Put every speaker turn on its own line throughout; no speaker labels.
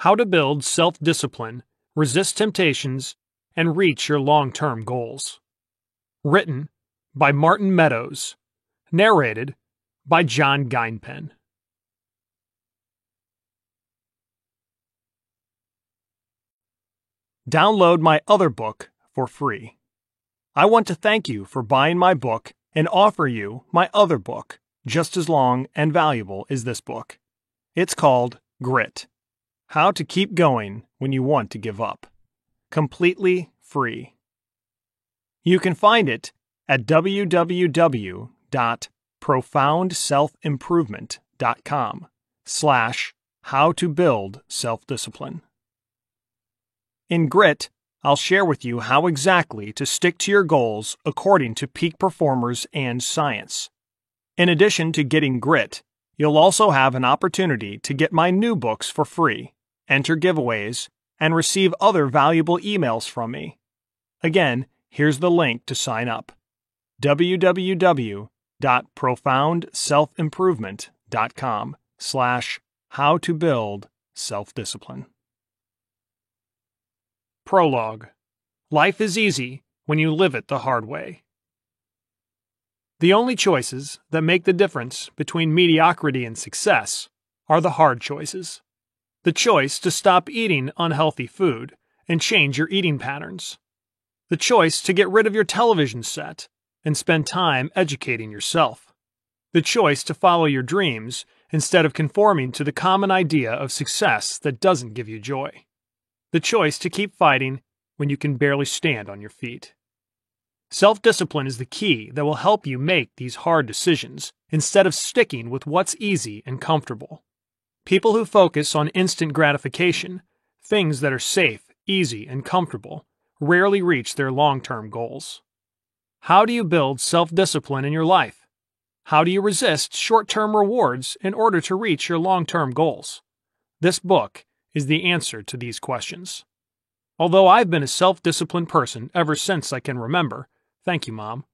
How to Build Self Discipline, Resist Temptations, and Reach Your Long Term Goals. Written by Martin Meadows. Narrated by John Geinpen. Download my other book for free. I want to thank you for buying my book and offer you my other book, just as long and valuable as this book. It's called Grit How to Keep Going When You Want to Give Up. Completely free. You can find it at www.profoundselfimprovement.com slash how to build self-discipline. In Grit, I'll share with you how exactly to stick to your goals according to peak performers and science. In addition to getting grit, you'll also have an opportunity to get my new books for free, enter giveaways, and receive other valuable emails from me. Again, here's the link to sign up www.profoundselfimprovement.com slash how to build self-discipline. Prologue Life is easy when you live it the hard way. The only choices that make the difference between mediocrity and success are the hard choices. The choice to stop eating unhealthy food and change your eating patterns. The choice to get rid of your television set and spend time educating yourself. The choice to follow your dreams instead of conforming to the common idea of success that doesn't give you joy the choice to keep fighting when you can barely stand on your feet. Self discipline is the key that will help you make these hard decisions instead of sticking with what's easy and comfortable. People who focus on instant gratification, things that are safe, easy, and comfortable, rarely reach their long term goals. How do you build self discipline in your life? How do you resist short term rewards in order to reach your long term goals? This book is the answer to these questions. Although I've been a self disciplined person ever since I can remember, thank you, Mom,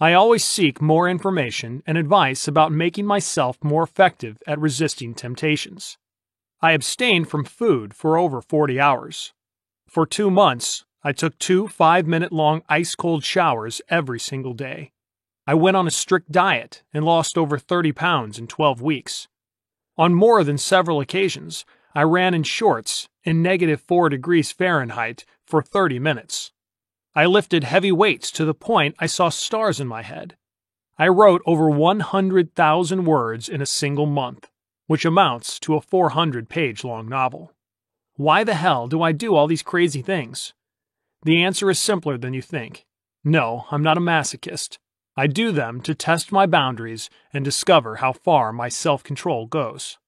I always seek more information and advice about making myself more effective at resisting temptations. I abstained from food for over 40 hours. For two months, I took two five minute long ice cold showers every single day. I went on a strict diet and lost over 30 pounds in 12 weeks. On more than several occasions, I ran in shorts in negative 4 degrees Fahrenheit for 30 minutes. I lifted heavy weights to the point I saw stars in my head. I wrote over 100,000 words in a single month, which amounts to a 400 page long novel. Why the hell do I do all these crazy things? The answer is simpler than you think. No, I'm not a masochist. I do them to test my boundaries and discover how far my self control goes.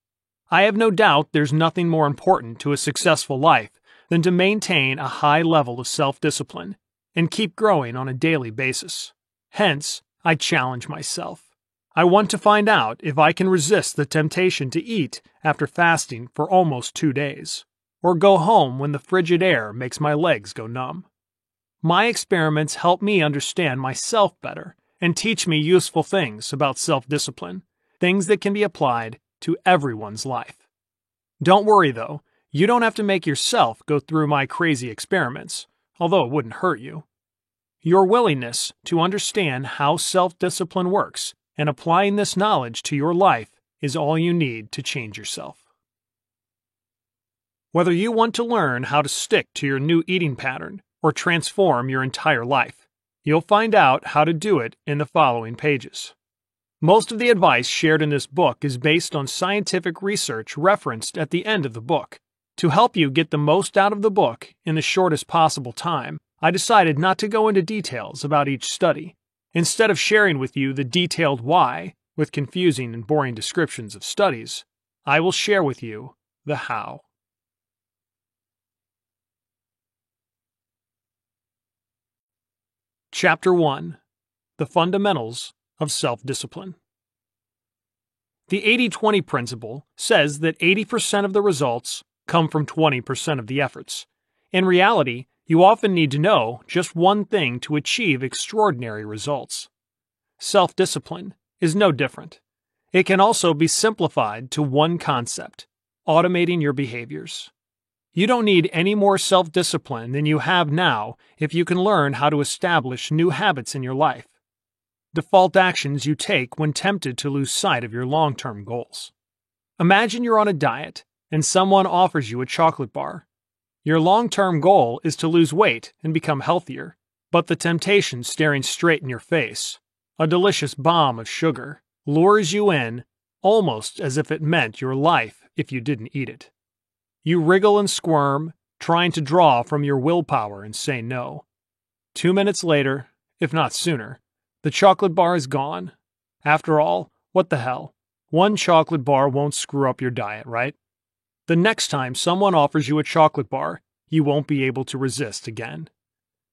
I have no doubt there's nothing more important to a successful life than to maintain a high level of self discipline and keep growing on a daily basis. Hence, I challenge myself. I want to find out if I can resist the temptation to eat after fasting for almost two days, or go home when the frigid air makes my legs go numb. My experiments help me understand myself better and teach me useful things about self discipline, things that can be applied to everyone's life. Don't worry though, you don't have to make yourself go through my crazy experiments, although it wouldn't hurt you. Your willingness to understand how self discipline works and applying this knowledge to your life is all you need to change yourself. Whether you want to learn how to stick to your new eating pattern or transform your entire life, you'll find out how to do it in the following pages. Most of the advice shared in this book is based on scientific research referenced at the end of the book. To help you get the most out of the book in the shortest possible time, I decided not to go into details about each study. Instead of sharing with you the detailed why, with confusing and boring descriptions of studies, I will share with you the how. Chapter 1 The Fundamentals of self discipline. The 80 20 principle says that 80% of the results come from 20% of the efforts. In reality, you often need to know just one thing to achieve extraordinary results. Self discipline is no different. It can also be simplified to one concept automating your behaviors. You don't need any more self discipline than you have now if you can learn how to establish new habits in your life. Default actions you take when tempted to lose sight of your long term goals. Imagine you're on a diet and someone offers you a chocolate bar. Your long term goal is to lose weight and become healthier, but the temptation staring straight in your face, a delicious bomb of sugar, lures you in almost as if it meant your life if you didn't eat it. You wriggle and squirm, trying to draw from your willpower and say no. Two minutes later, if not sooner, the chocolate bar is gone. After all, what the hell? One chocolate bar won't screw up your diet, right? The next time someone offers you a chocolate bar, you won't be able to resist again.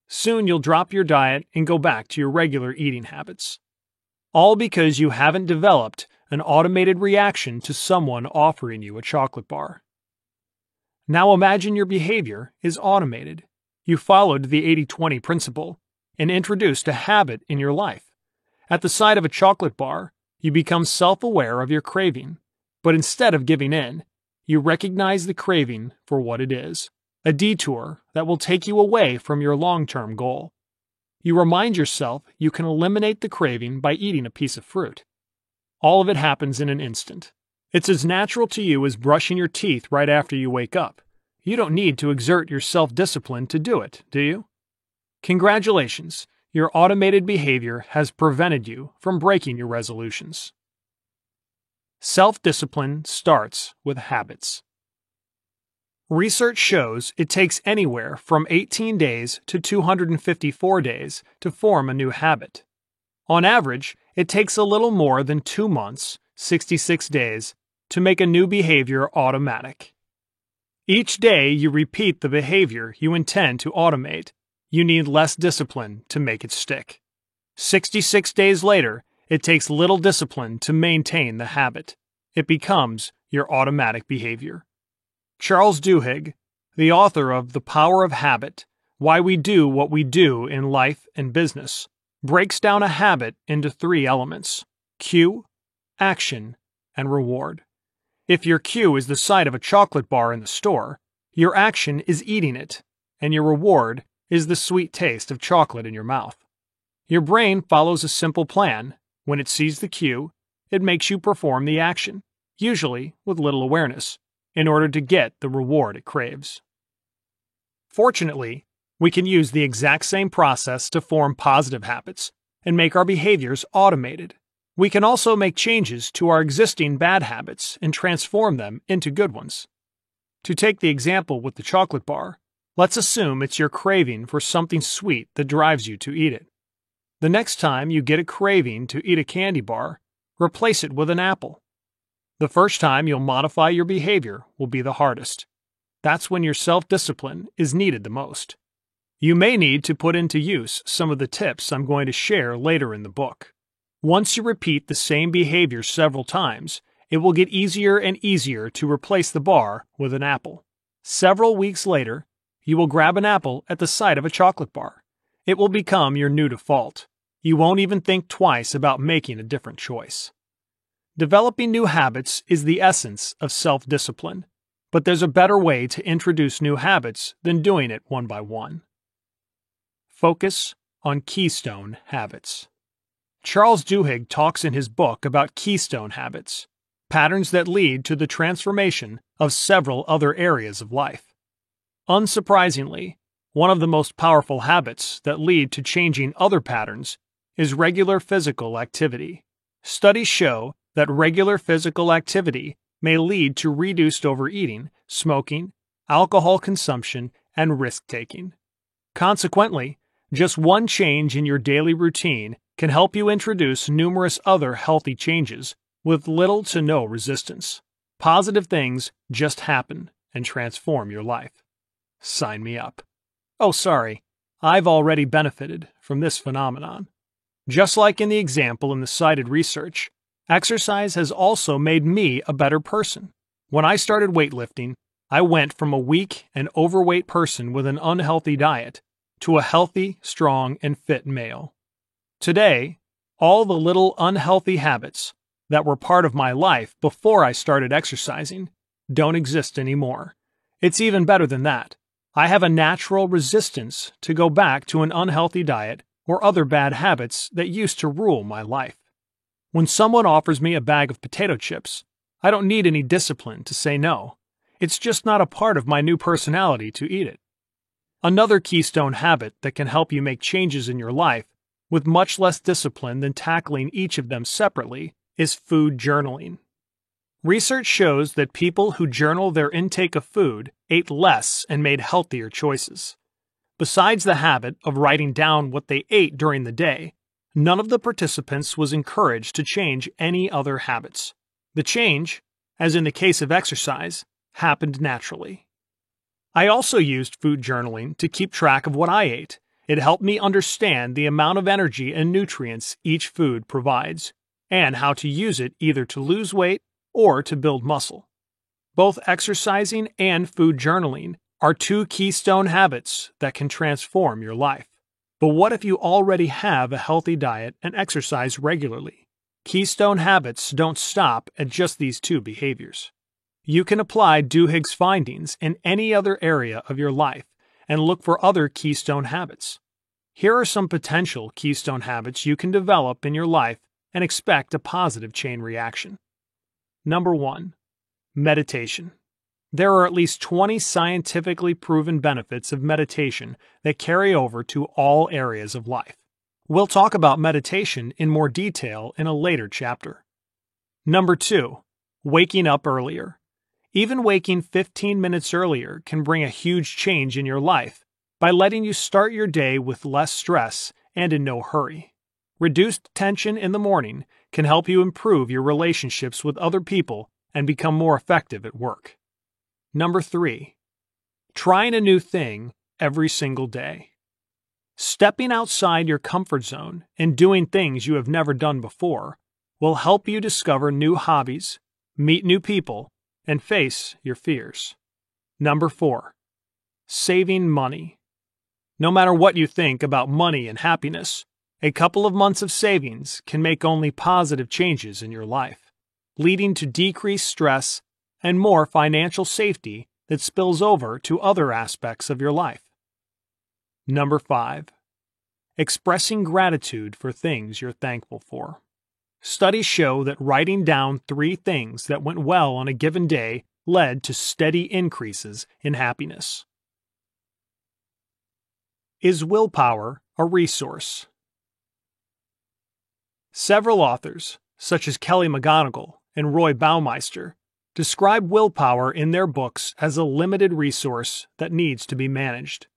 Soon you'll drop your diet and go back to your regular eating habits. All because you haven't developed an automated reaction to someone offering you a chocolate bar. Now imagine your behavior is automated. You followed the 80 20 principle and introduced a habit in your life. At the sight of a chocolate bar, you become self aware of your craving, but instead of giving in, you recognize the craving for what it is a detour that will take you away from your long term goal. You remind yourself you can eliminate the craving by eating a piece of fruit. All of it happens in an instant. It's as natural to you as brushing your teeth right after you wake up. You don't need to exert your self discipline to do it, do you? Congratulations, your automated behavior has prevented you from breaking your resolutions. Self discipline starts with habits. Research shows it takes anywhere from 18 days to 254 days to form a new habit. On average, it takes a little more than two months, 66 days, to make a new behavior automatic. Each day you repeat the behavior you intend to automate, you need less discipline to make it stick. 66 days later, it takes little discipline to maintain the habit. It becomes your automatic behavior. Charles Duhigg, the author of The Power of Habit Why We Do What We Do in Life and Business, breaks down a habit into three elements cue, action, and reward. If your cue is the sight of a chocolate bar in the store, your action is eating it, and your reward is the sweet taste of chocolate in your mouth. Your brain follows a simple plan. When it sees the cue, it makes you perform the action, usually with little awareness, in order to get the reward it craves. Fortunately, we can use the exact same process to form positive habits and make our behaviors automated. We can also make changes to our existing bad habits and transform them into good ones. To take the example with the chocolate bar, let's assume it's your craving for something sweet that drives you to eat it. The next time you get a craving to eat a candy bar, replace it with an apple. The first time you'll modify your behavior will be the hardest. That's when your self discipline is needed the most. You may need to put into use some of the tips I'm going to share later in the book. Once you repeat the same behavior several times, it will get easier and easier to replace the bar with an apple. Several weeks later, you will grab an apple at the sight of a chocolate bar. It will become your new default. You won't even think twice about making a different choice. Developing new habits is the essence of self discipline, but there's a better way to introduce new habits than doing it one by one. Focus on keystone habits. Charles Duhigg talks in his book about keystone habits, patterns that lead to the transformation of several other areas of life. Unsurprisingly, one of the most powerful habits that lead to changing other patterns is regular physical activity. Studies show that regular physical activity may lead to reduced overeating, smoking, alcohol consumption, and risk taking. Consequently, just one change in your daily routine can help you introduce numerous other healthy changes with little to no resistance. Positive things just happen and transform your life. Sign me up. Oh, sorry, I've already benefited from this phenomenon. Just like in the example in the cited research, exercise has also made me a better person. When I started weightlifting, I went from a weak and overweight person with an unhealthy diet to a healthy, strong, and fit male. Today, all the little unhealthy habits that were part of my life before I started exercising don't exist anymore. It's even better than that. I have a natural resistance to go back to an unhealthy diet or other bad habits that used to rule my life. When someone offers me a bag of potato chips, I don't need any discipline to say no. It's just not a part of my new personality to eat it. Another keystone habit that can help you make changes in your life with much less discipline than tackling each of them separately is food journaling. Research shows that people who journal their intake of food ate less and made healthier choices. Besides the habit of writing down what they ate during the day, none of the participants was encouraged to change any other habits. The change, as in the case of exercise, happened naturally. I also used food journaling to keep track of what I ate. It helped me understand the amount of energy and nutrients each food provides, and how to use it either to lose weight or to build muscle. Both exercising and food journaling are two keystone habits that can transform your life. But what if you already have a healthy diet and exercise regularly? Keystone habits don't stop at just these two behaviors. You can apply Duhigg's findings in any other area of your life and look for other keystone habits. Here are some potential keystone habits you can develop in your life and expect a positive chain reaction. Number one, meditation. There are at least 20 scientifically proven benefits of meditation that carry over to all areas of life. We'll talk about meditation in more detail in a later chapter. Number two, waking up earlier. Even waking 15 minutes earlier can bring a huge change in your life by letting you start your day with less stress and in no hurry. Reduced tension in the morning can help you improve your relationships with other people and become more effective at work. Number three, trying a new thing every single day. Stepping outside your comfort zone and doing things you have never done before will help you discover new hobbies, meet new people, and face your fears. Number four, saving money. No matter what you think about money and happiness, a couple of months of savings can make only positive changes in your life, leading to decreased stress and more financial safety that spills over to other aspects of your life. Number 5. Expressing gratitude for things you're thankful for. Studies show that writing down three things that went well on a given day led to steady increases in happiness. Is willpower a resource? Several authors, such as Kelly McGonigal and Roy Baumeister, describe willpower in their books as a limited resource that needs to be managed.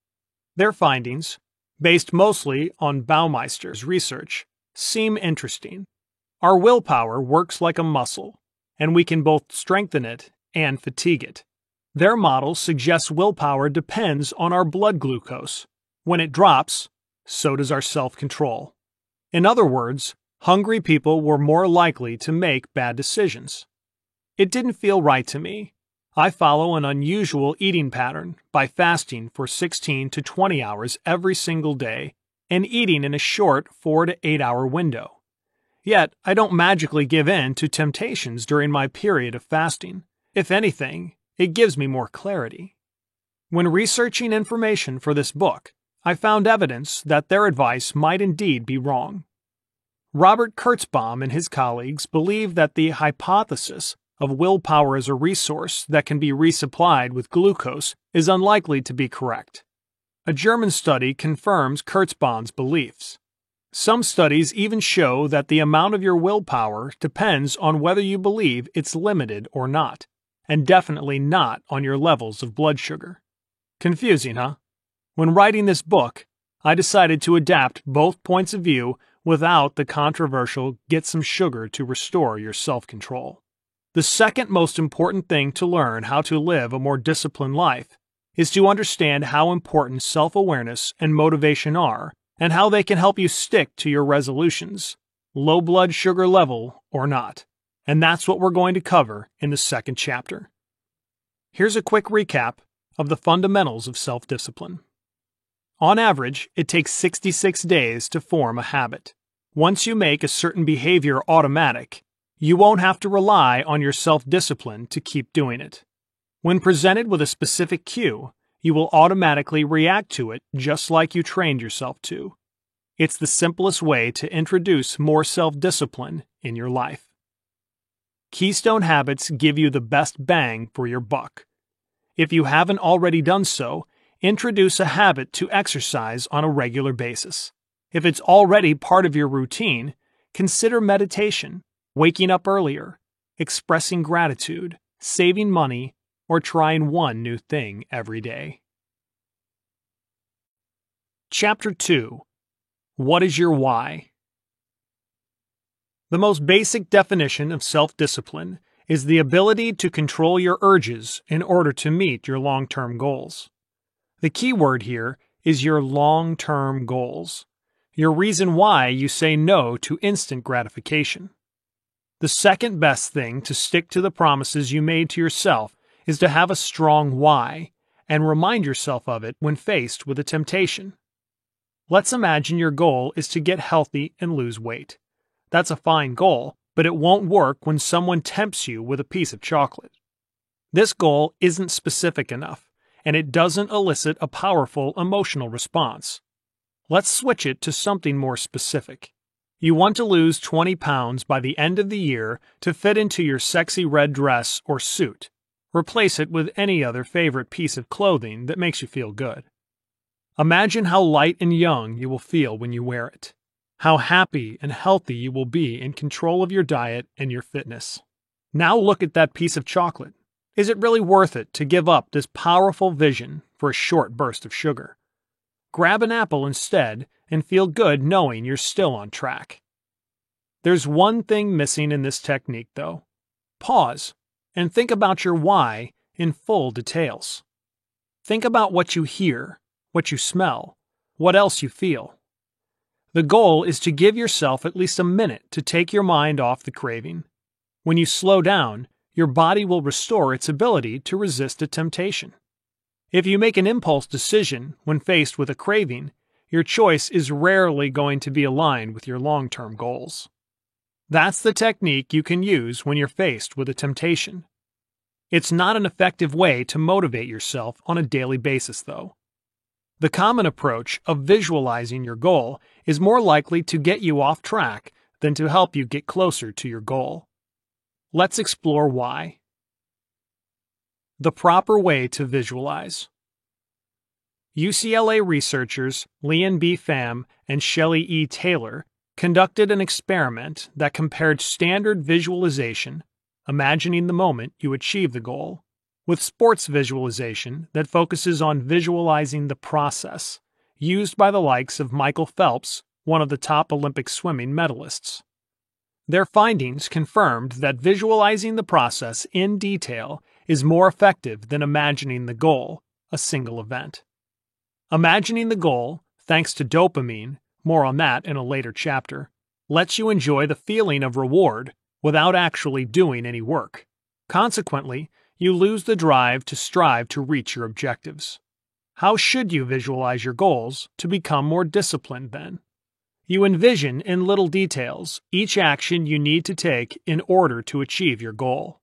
Their findings, based mostly on Baumeister's research, seem interesting. Our willpower works like a muscle, and we can both strengthen it and fatigue it. Their model suggests willpower depends on our blood glucose. When it drops, so does our self control. In other words, hungry people were more likely to make bad decisions. It didn't feel right to me. I follow an unusual eating pattern by fasting for 16 to 20 hours every single day and eating in a short 4 to 8 hour window. Yet, I don't magically give in to temptations during my period of fasting. If anything, it gives me more clarity. When researching information for this book, I found evidence that their advice might indeed be wrong. Robert Kurzban and his colleagues believe that the hypothesis of willpower as a resource that can be resupplied with glucose is unlikely to be correct. A German study confirms Kurzban's beliefs. Some studies even show that the amount of your willpower depends on whether you believe it's limited or not, and definitely not on your levels of blood sugar. Confusing, huh? When writing this book, I decided to adapt both points of view without the controversial get some sugar to restore your self control. The second most important thing to learn how to live a more disciplined life is to understand how important self awareness and motivation are and how they can help you stick to your resolutions, low blood sugar level or not. And that's what we're going to cover in the second chapter. Here's a quick recap of the fundamentals of self discipline. On average, it takes 66 days to form a habit. Once you make a certain behavior automatic, you won't have to rely on your self discipline to keep doing it. When presented with a specific cue, you will automatically react to it just like you trained yourself to. It's the simplest way to introduce more self discipline in your life. Keystone habits give you the best bang for your buck. If you haven't already done so, introduce a habit to exercise on a regular basis. If it's already part of your routine, consider meditation, waking up earlier, expressing gratitude, saving money, or trying one new thing every day. Chapter 2 What is your why? The most basic definition of self discipline is the ability to control your urges in order to meet your long term goals. The key word here is your long term goals, your reason why you say no to instant gratification. The second best thing to stick to the promises you made to yourself is to have a strong why and remind yourself of it when faced with a temptation. Let's imagine your goal is to get healthy and lose weight. That's a fine goal, but it won't work when someone tempts you with a piece of chocolate. This goal isn't specific enough, and it doesn't elicit a powerful emotional response. Let's switch it to something more specific. You want to lose 20 pounds by the end of the year to fit into your sexy red dress or suit. Replace it with any other favorite piece of clothing that makes you feel good. Imagine how light and young you will feel when you wear it. How happy and healthy you will be in control of your diet and your fitness. Now look at that piece of chocolate. Is it really worth it to give up this powerful vision for a short burst of sugar? Grab an apple instead and feel good knowing you're still on track. There's one thing missing in this technique, though. Pause and think about your why in full details. Think about what you hear, what you smell, what else you feel. The goal is to give yourself at least a minute to take your mind off the craving. When you slow down, your body will restore its ability to resist a temptation. If you make an impulse decision when faced with a craving, your choice is rarely going to be aligned with your long term goals. That's the technique you can use when you're faced with a temptation. It's not an effective way to motivate yourself on a daily basis, though. The common approach of visualizing your goal is more likely to get you off track than to help you get closer to your goal. Let's explore why. The proper way to visualize. UCLA researchers Lien B. Pham and Shelley E. Taylor conducted an experiment that compared standard visualization, imagining the moment you achieve the goal, with sports visualization that focuses on visualizing the process, used by the likes of Michael Phelps, one of the top Olympic swimming medalists. Their findings confirmed that visualizing the process in detail is more effective than imagining the goal, a single event. Imagining the goal, thanks to dopamine, more on that in a later chapter, lets you enjoy the feeling of reward without actually doing any work. Consequently, you lose the drive to strive to reach your objectives. How should you visualize your goals to become more disciplined then? You envision in little details each action you need to take in order to achieve your goal.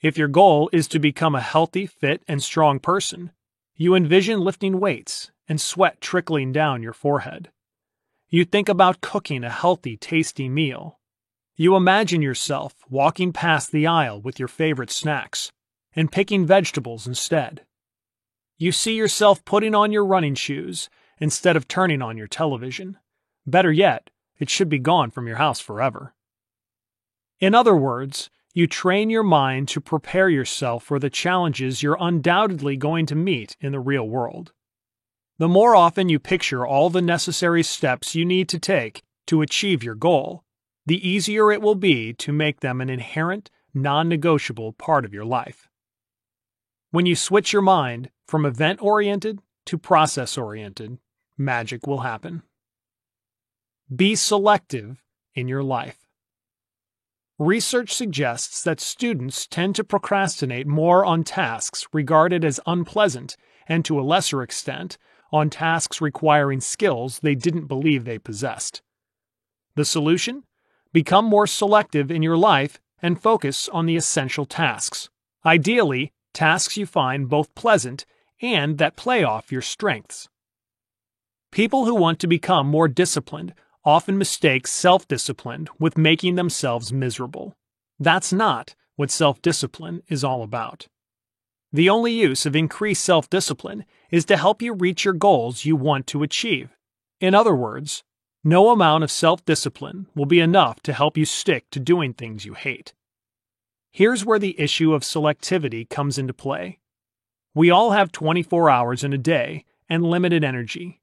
If your goal is to become a healthy, fit, and strong person, you envision lifting weights and sweat trickling down your forehead. You think about cooking a healthy, tasty meal. You imagine yourself walking past the aisle with your favorite snacks and picking vegetables instead. You see yourself putting on your running shoes instead of turning on your television. Better yet, it should be gone from your house forever. In other words, you train your mind to prepare yourself for the challenges you're undoubtedly going to meet in the real world. The more often you picture all the necessary steps you need to take to achieve your goal, the easier it will be to make them an inherent, non negotiable part of your life. When you switch your mind from event oriented to process oriented, magic will happen. Be selective in your life. Research suggests that students tend to procrastinate more on tasks regarded as unpleasant and to a lesser extent on tasks requiring skills they didn't believe they possessed. The solution? Become more selective in your life and focus on the essential tasks. Ideally, tasks you find both pleasant and that play off your strengths. People who want to become more disciplined often mistake self discipline with making themselves miserable. That's not what self discipline is all about. The only use of increased self discipline is to help you reach your goals you want to achieve. In other words, no amount of self discipline will be enough to help you stick to doing things you hate. Here's where the issue of selectivity comes into play. We all have 24 hours in a day and limited energy.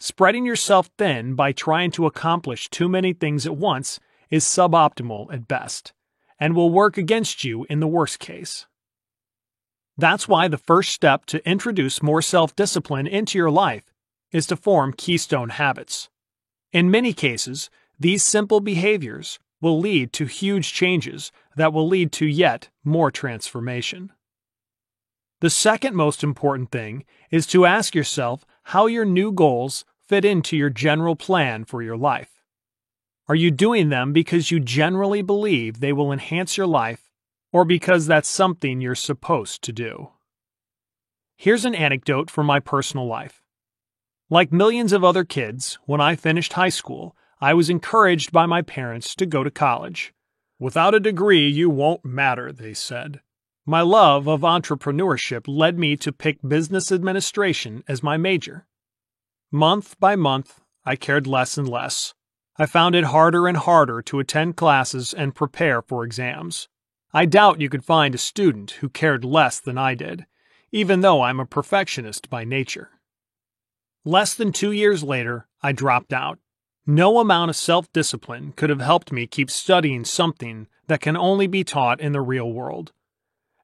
Spreading yourself thin by trying to accomplish too many things at once is suboptimal at best, and will work against you in the worst case. That's why the first step to introduce more self discipline into your life is to form keystone habits. In many cases, these simple behaviors will lead to huge changes that will lead to yet more transformation. The second most important thing is to ask yourself how your new goals fit into your general plan for your life. Are you doing them because you generally believe they will enhance your life or because that's something you're supposed to do? Here's an anecdote from my personal life. Like millions of other kids, when I finished high school, I was encouraged by my parents to go to college. Without a degree, you won't matter, they said. My love of entrepreneurship led me to pick business administration as my major. Month by month, I cared less and less. I found it harder and harder to attend classes and prepare for exams. I doubt you could find a student who cared less than I did, even though I'm a perfectionist by nature. Less than two years later, I dropped out. No amount of self discipline could have helped me keep studying something that can only be taught in the real world.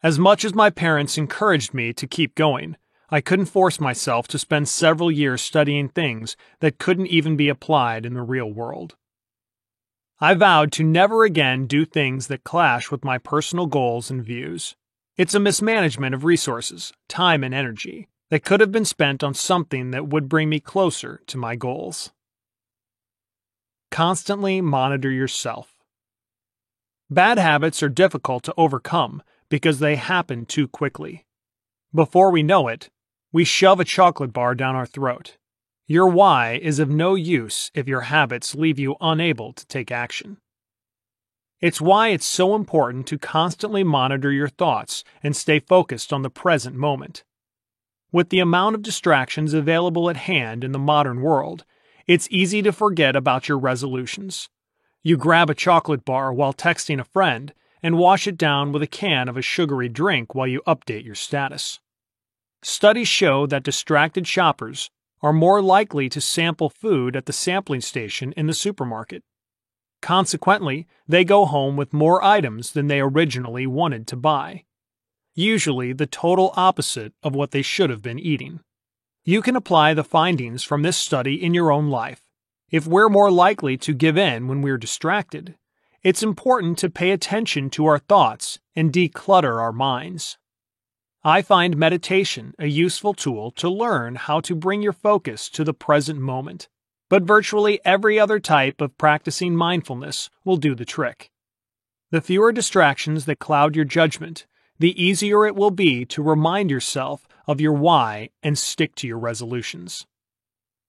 As much as my parents encouraged me to keep going, I couldn't force myself to spend several years studying things that couldn't even be applied in the real world. I vowed to never again do things that clash with my personal goals and views. It's a mismanagement of resources, time, and energy, that could have been spent on something that would bring me closer to my goals. Constantly monitor yourself. Bad habits are difficult to overcome because they happen too quickly. Before we know it, we shove a chocolate bar down our throat. Your why is of no use if your habits leave you unable to take action. It's why it's so important to constantly monitor your thoughts and stay focused on the present moment. With the amount of distractions available at hand in the modern world, it's easy to forget about your resolutions. You grab a chocolate bar while texting a friend and wash it down with a can of a sugary drink while you update your status. Studies show that distracted shoppers are more likely to sample food at the sampling station in the supermarket. Consequently, they go home with more items than they originally wanted to buy usually the total opposite of what they should have been eating. You can apply the findings from this study in your own life. If we're more likely to give in when we're distracted, it's important to pay attention to our thoughts and declutter our minds. I find meditation a useful tool to learn how to bring your focus to the present moment, but virtually every other type of practicing mindfulness will do the trick. The fewer distractions that cloud your judgment, the easier it will be to remind yourself of your why and stick to your resolutions.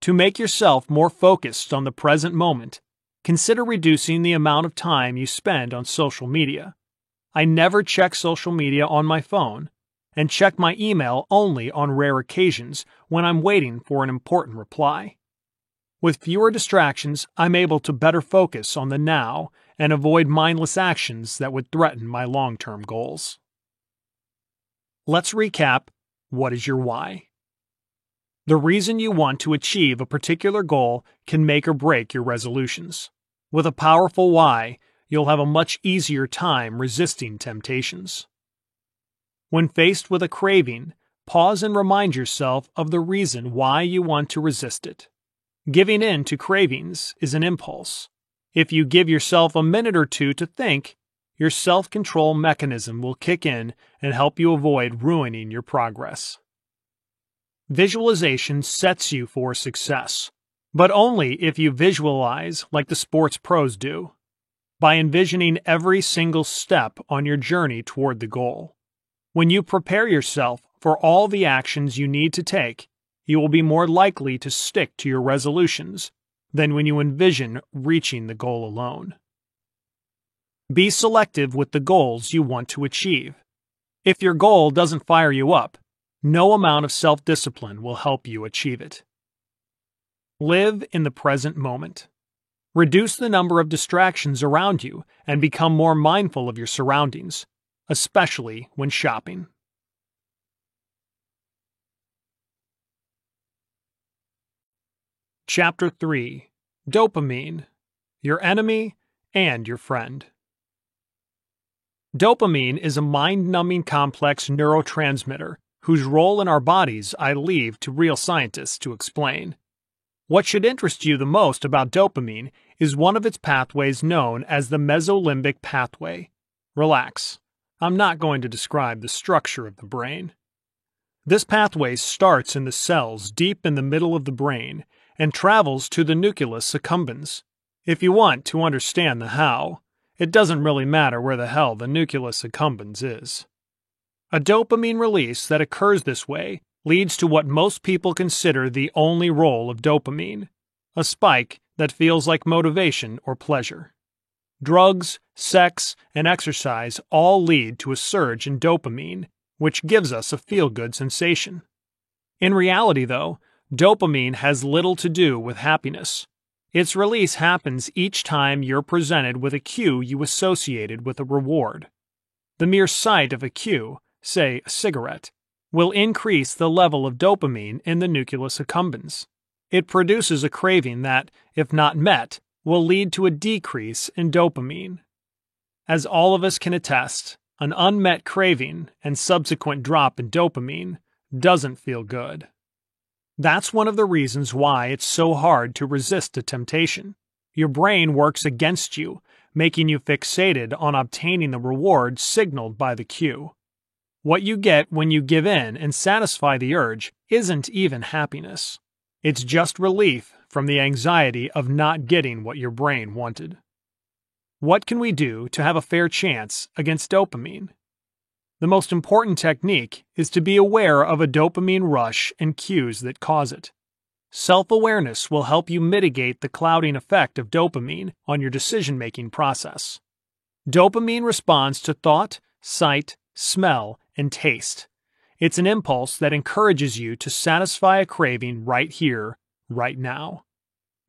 To make yourself more focused on the present moment, consider reducing the amount of time you spend on social media. I never check social media on my phone and check my email only on rare occasions when I'm waiting for an important reply. With fewer distractions, I'm able to better focus on the now and avoid mindless actions that would threaten my long term goals. Let's recap what is your why? The reason you want to achieve a particular goal can make or break your resolutions. With a powerful why, you'll have a much easier time resisting temptations. When faced with a craving, pause and remind yourself of the reason why you want to resist it. Giving in to cravings is an impulse. If you give yourself a minute or two to think, your self control mechanism will kick in and help you avoid ruining your progress. Visualization sets you for success, but only if you visualize like the sports pros do, by envisioning every single step on your journey toward the goal. When you prepare yourself for all the actions you need to take, you will be more likely to stick to your resolutions than when you envision reaching the goal alone. Be selective with the goals you want to achieve. If your goal doesn't fire you up, no amount of self discipline will help you achieve it. Live in the present moment. Reduce the number of distractions around you and become more mindful of your surroundings, especially when shopping. Chapter 3 Dopamine Your Enemy and Your Friend. Dopamine is a mind numbing complex neurotransmitter whose role in our bodies I leave to real scientists to explain. What should interest you the most about dopamine is one of its pathways known as the mesolimbic pathway. Relax. I'm not going to describe the structure of the brain. This pathway starts in the cells deep in the middle of the brain and travels to the nucleus accumbens. If you want to understand the how, it doesn't really matter where the hell the nucleus accumbens is. A dopamine release that occurs this way leads to what most people consider the only role of dopamine a spike that feels like motivation or pleasure. Drugs, sex, and exercise all lead to a surge in dopamine, which gives us a feel good sensation. In reality, though, dopamine has little to do with happiness. Its release happens each time you're presented with a cue you associated with a reward. The mere sight of a cue, say a cigarette, will increase the level of dopamine in the nucleus accumbens. It produces a craving that, if not met, will lead to a decrease in dopamine. As all of us can attest, an unmet craving and subsequent drop in dopamine doesn't feel good. That's one of the reasons why it's so hard to resist a temptation. Your brain works against you, making you fixated on obtaining the reward signaled by the cue. What you get when you give in and satisfy the urge isn't even happiness. It's just relief from the anxiety of not getting what your brain wanted. What can we do to have a fair chance against dopamine? The most important technique is to be aware of a dopamine rush and cues that cause it. Self awareness will help you mitigate the clouding effect of dopamine on your decision making process. Dopamine responds to thought, sight, smell, and taste. It's an impulse that encourages you to satisfy a craving right here, right now.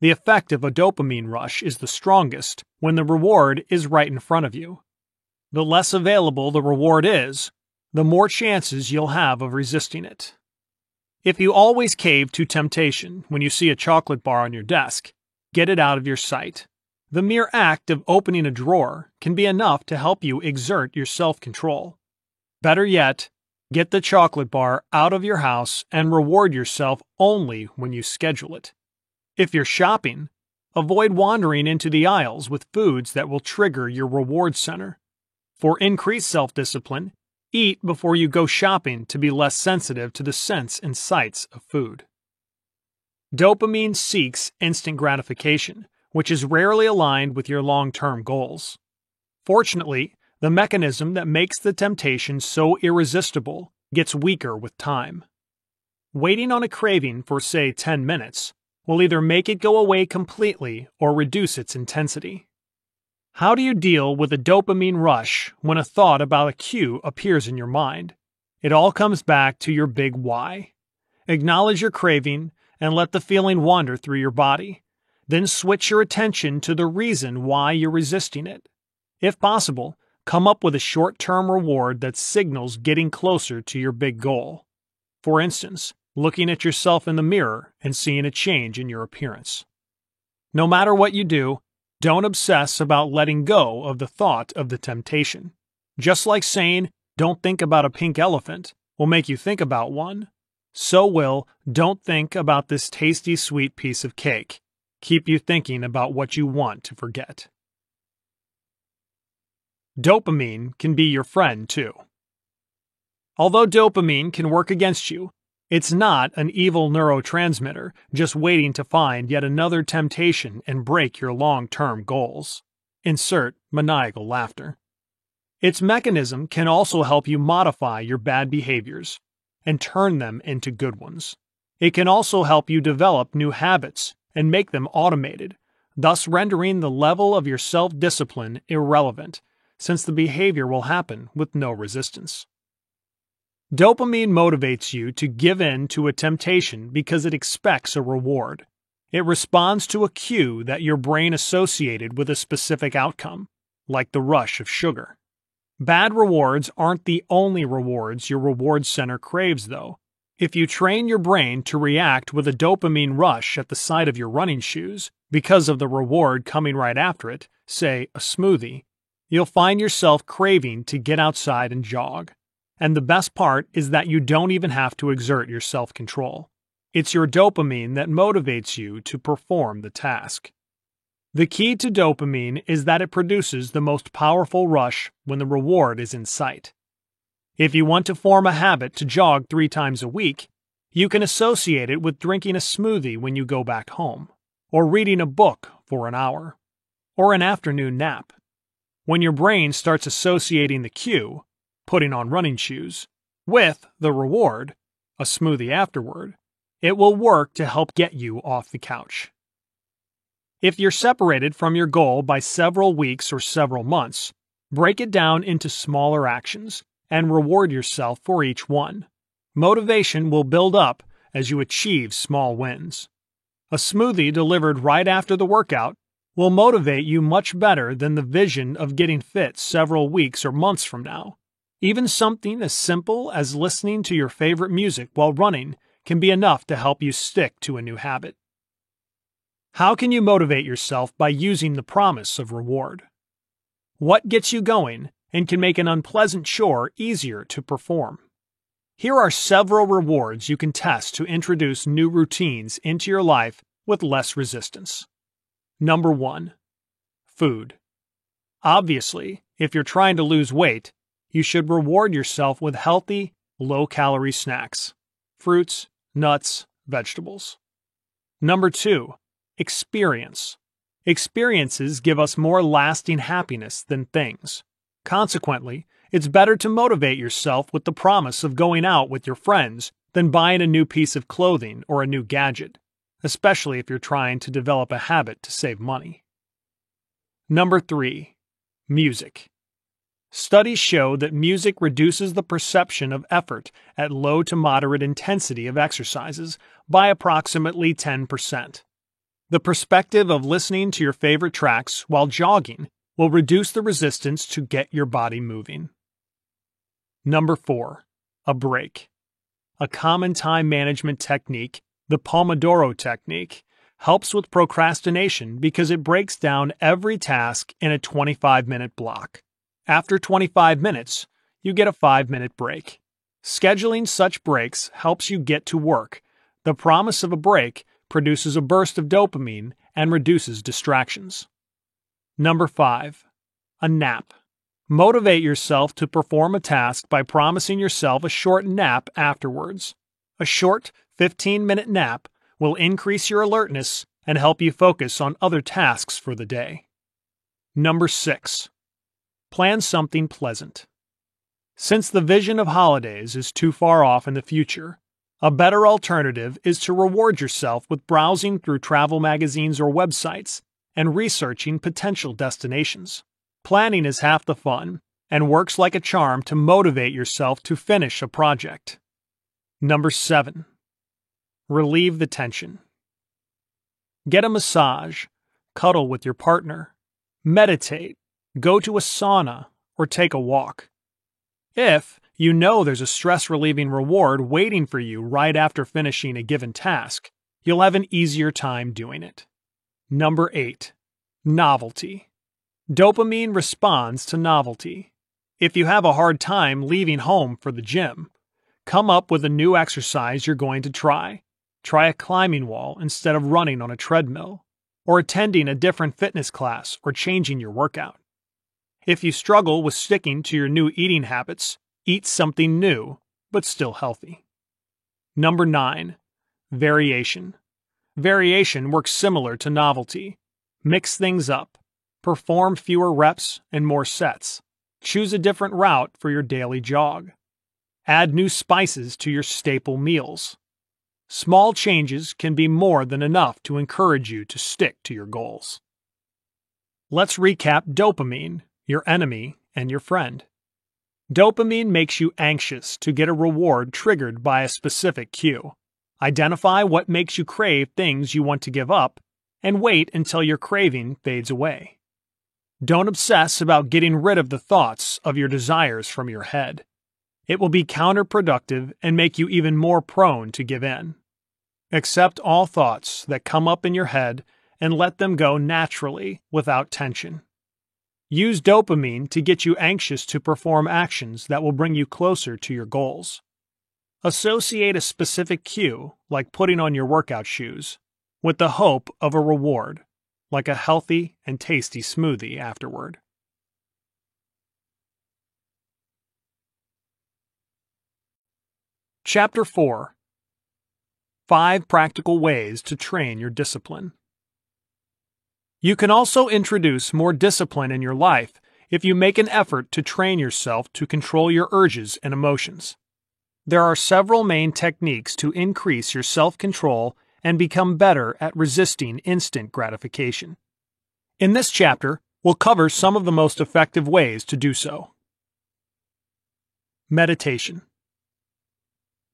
The effect of a dopamine rush is the strongest when the reward is right in front of you the less available the reward is, the more chances you'll have of resisting it. If you always cave to temptation when you see a chocolate bar on your desk, get it out of your sight. The mere act of opening a drawer can be enough to help you exert your self control. Better yet, get the chocolate bar out of your house and reward yourself only when you schedule it. If you're shopping, avoid wandering into the aisles with foods that will trigger your reward center. For increased self discipline, eat before you go shopping to be less sensitive to the scents and sights of food. Dopamine seeks instant gratification, which is rarely aligned with your long term goals. Fortunately, the mechanism that makes the temptation so irresistible gets weaker with time. Waiting on a craving for, say, 10 minutes will either make it go away completely or reduce its intensity. How do you deal with a dopamine rush when a thought about a cue appears in your mind? It all comes back to your big why. Acknowledge your craving and let the feeling wander through your body. Then switch your attention to the reason why you're resisting it. If possible, come up with a short term reward that signals getting closer to your big goal. For instance, looking at yourself in the mirror and seeing a change in your appearance. No matter what you do, don't obsess about letting go of the thought of the temptation. Just like saying, don't think about a pink elephant will make you think about one, so will don't think about this tasty sweet piece of cake keep you thinking about what you want to forget. Dopamine can be your friend too. Although dopamine can work against you, it's not an evil neurotransmitter just waiting to find yet another temptation and break your long term goals. Insert maniacal laughter. Its mechanism can also help you modify your bad behaviors and turn them into good ones. It can also help you develop new habits and make them automated, thus rendering the level of your self discipline irrelevant, since the behavior will happen with no resistance. Dopamine motivates you to give in to a temptation because it expects a reward. It responds to a cue that your brain associated with a specific outcome, like the rush of sugar. Bad rewards aren't the only rewards your reward center craves, though. If you train your brain to react with a dopamine rush at the sight of your running shoes because of the reward coming right after it, say a smoothie, you'll find yourself craving to get outside and jog. And the best part is that you don't even have to exert your self control. It's your dopamine that motivates you to perform the task. The key to dopamine is that it produces the most powerful rush when the reward is in sight. If you want to form a habit to jog three times a week, you can associate it with drinking a smoothie when you go back home, or reading a book for an hour, or an afternoon nap. When your brain starts associating the cue, putting on running shoes, with the reward, a smoothie afterward, it will work to help get you off the couch. If you're separated from your goal by several weeks or several months, break it down into smaller actions and reward yourself for each one. Motivation will build up as you achieve small wins. A smoothie delivered right after the workout will motivate you much better than the vision of getting fit several weeks or months from now. Even something as simple as listening to your favorite music while running can be enough to help you stick to a new habit. How can you motivate yourself by using the promise of reward? What gets you going and can make an unpleasant chore easier to perform? Here are several rewards you can test to introduce new routines into your life with less resistance. Number one, food. Obviously, if you're trying to lose weight, you should reward yourself with healthy, low calorie snacks fruits, nuts, vegetables. Number two, Experience. Experiences give us more lasting happiness than things. Consequently, it's better to motivate yourself with the promise of going out with your friends than buying a new piece of clothing or a new gadget, especially if you're trying to develop a habit to save money. Number 3. Music. Studies show that music reduces the perception of effort at low to moderate intensity of exercises by approximately 10%. The perspective of listening to your favorite tracks while jogging will reduce the resistance to get your body moving. Number 4. A break. A common time management technique, the Pomodoro technique, helps with procrastination because it breaks down every task in a 25 minute block. After 25 minutes, you get a 5 minute break. Scheduling such breaks helps you get to work. The promise of a break produces a burst of dopamine, and reduces distractions. Number 5. A nap. Motivate yourself to perform a task by promising yourself a short nap afterwards. A short, 15 minute nap will increase your alertness and help you focus on other tasks for the day. Number 6. Plan something pleasant. Since the vision of holidays is too far off in the future, a better alternative is to reward yourself with browsing through travel magazines or websites and researching potential destinations. Planning is half the fun and works like a charm to motivate yourself to finish a project. Number 7. Relieve the tension. Get a massage, cuddle with your partner, meditate, go to a sauna, or take a walk. If, you know there's a stress relieving reward waiting for you right after finishing a given task. You'll have an easier time doing it. Number 8. Novelty. Dopamine responds to novelty. If you have a hard time leaving home for the gym, come up with a new exercise you're going to try. Try a climbing wall instead of running on a treadmill, or attending a different fitness class or changing your workout. If you struggle with sticking to your new eating habits, Eat something new, but still healthy. Number 9. Variation. Variation works similar to novelty. Mix things up. Perform fewer reps and more sets. Choose a different route for your daily jog. Add new spices to your staple meals. Small changes can be more than enough to encourage you to stick to your goals. Let's recap dopamine, your enemy and your friend. Dopamine makes you anxious to get a reward triggered by a specific cue. Identify what makes you crave things you want to give up and wait until your craving fades away. Don't obsess about getting rid of the thoughts of your desires from your head. It will be counterproductive and make you even more prone to give in. Accept all thoughts that come up in your head and let them go naturally without tension. Use dopamine to get you anxious to perform actions that will bring you closer to your goals. Associate a specific cue, like putting on your workout shoes, with the hope of a reward, like a healthy and tasty smoothie afterward. Chapter 4 Five Practical Ways to Train Your Discipline. You can also introduce more discipline in your life if you make an effort to train yourself to control your urges and emotions. There are several main techniques to increase your self control and become better at resisting instant gratification. In this chapter, we'll cover some of the most effective ways to do so. Meditation.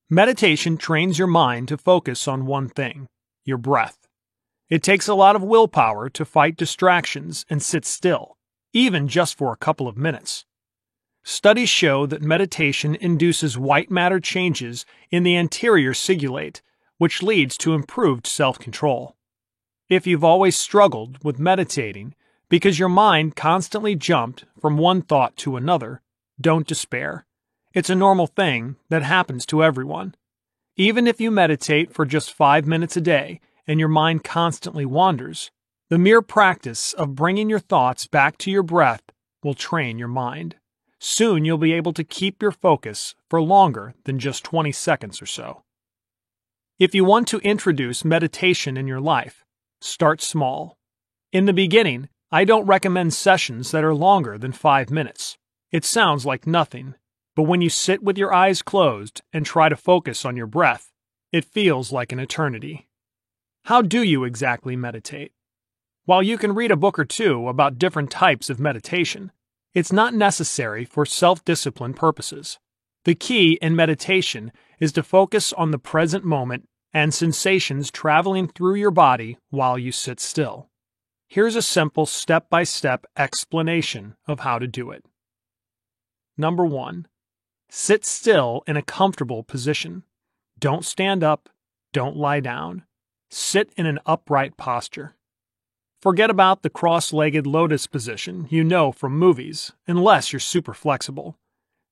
Meditation trains your mind to focus on one thing your breath. It takes a lot of willpower to fight distractions and sit still, even just for a couple of minutes. Studies show that meditation induces white matter changes in the anterior cingulate, which leads to improved self control. If you've always struggled with meditating because your mind constantly jumped from one thought to another, don't despair. It's a normal thing that happens to everyone. Even if you meditate for just five minutes a day and your mind constantly wanders, the mere practice of bringing your thoughts back to your breath will train your mind. Soon you'll be able to keep your focus for longer than just 20 seconds or so. If you want to introduce meditation in your life, start small. In the beginning, I don't recommend sessions that are longer than five minutes. It sounds like nothing, but when you sit with your eyes closed and try to focus on your breath, it feels like an eternity. How do you exactly meditate? While you can read a book or two about different types of meditation, it's not necessary for self discipline purposes. The key in meditation is to focus on the present moment and sensations traveling through your body while you sit still. Here's a simple step by step explanation of how to do it. Number one, Sit still in a comfortable position. Don't stand up. Don't lie down. Sit in an upright posture. Forget about the cross legged lotus position you know from movies, unless you're super flexible.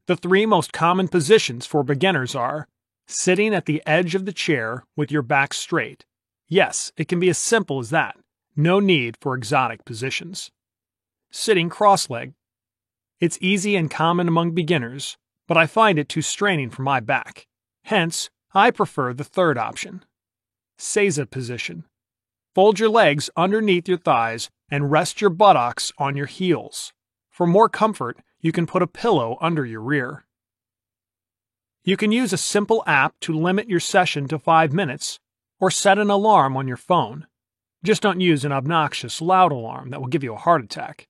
The three most common positions for beginners are sitting at the edge of the chair with your back straight. Yes, it can be as simple as that. No need for exotic positions. Sitting cross legged. It's easy and common among beginners, but I find it too straining for my back. Hence, I prefer the third option. Seiza position. Fold your legs underneath your thighs and rest your buttocks on your heels. For more comfort, you can put a pillow under your rear. You can use a simple app to limit your session to 5 minutes or set an alarm on your phone. Just don't use an obnoxious loud alarm that will give you a heart attack.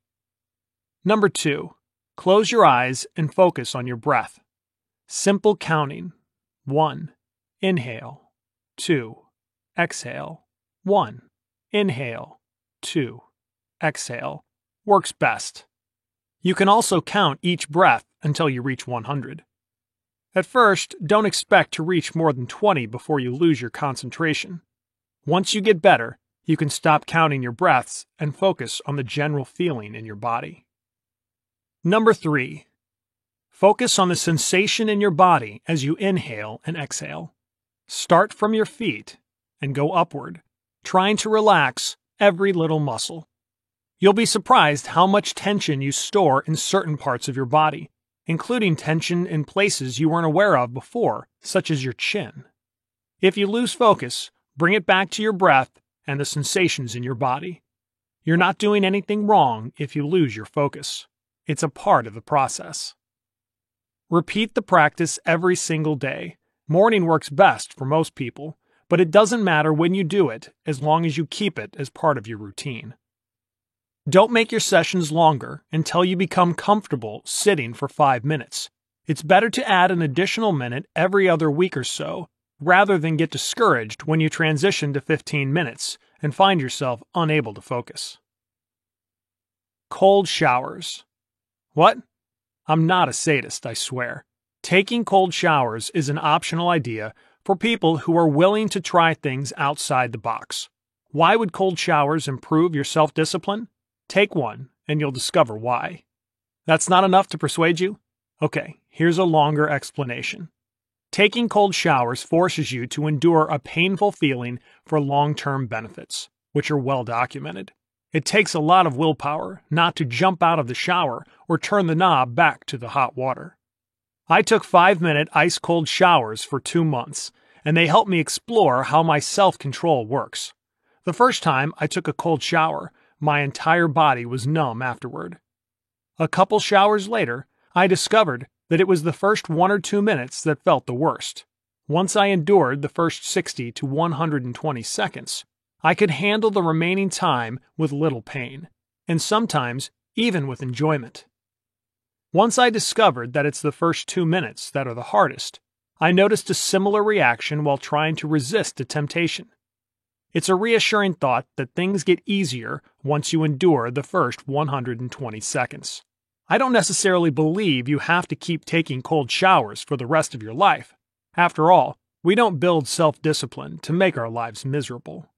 Number 2. Close your eyes and focus on your breath. Simple counting 1. Inhale. 2. Exhale. 1. Inhale. 2. Exhale. Works best. You can also count each breath until you reach 100. At first, don't expect to reach more than 20 before you lose your concentration. Once you get better, you can stop counting your breaths and focus on the general feeling in your body. Number three, focus on the sensation in your body as you inhale and exhale. Start from your feet and go upward, trying to relax every little muscle. You'll be surprised how much tension you store in certain parts of your body, including tension in places you weren't aware of before, such as your chin. If you lose focus, bring it back to your breath and the sensations in your body. You're not doing anything wrong if you lose your focus. It's a part of the process. Repeat the practice every single day. Morning works best for most people, but it doesn't matter when you do it as long as you keep it as part of your routine. Don't make your sessions longer until you become comfortable sitting for five minutes. It's better to add an additional minute every other week or so rather than get discouraged when you transition to 15 minutes and find yourself unable to focus. Cold showers. What? I'm not a sadist, I swear. Taking cold showers is an optional idea for people who are willing to try things outside the box. Why would cold showers improve your self discipline? Take one, and you'll discover why. That's not enough to persuade you? Okay, here's a longer explanation. Taking cold showers forces you to endure a painful feeling for long term benefits, which are well documented. It takes a lot of willpower not to jump out of the shower or turn the knob back to the hot water. I took five minute ice cold showers for two months, and they helped me explore how my self control works. The first time I took a cold shower, my entire body was numb afterward. A couple showers later, I discovered that it was the first one or two minutes that felt the worst. Once I endured the first 60 to 120 seconds, I could handle the remaining time with little pain, and sometimes even with enjoyment. Once I discovered that it's the first two minutes that are the hardest, I noticed a similar reaction while trying to resist the temptation. It's a reassuring thought that things get easier once you endure the first 120 seconds. I don't necessarily believe you have to keep taking cold showers for the rest of your life. After all, we don't build self discipline to make our lives miserable.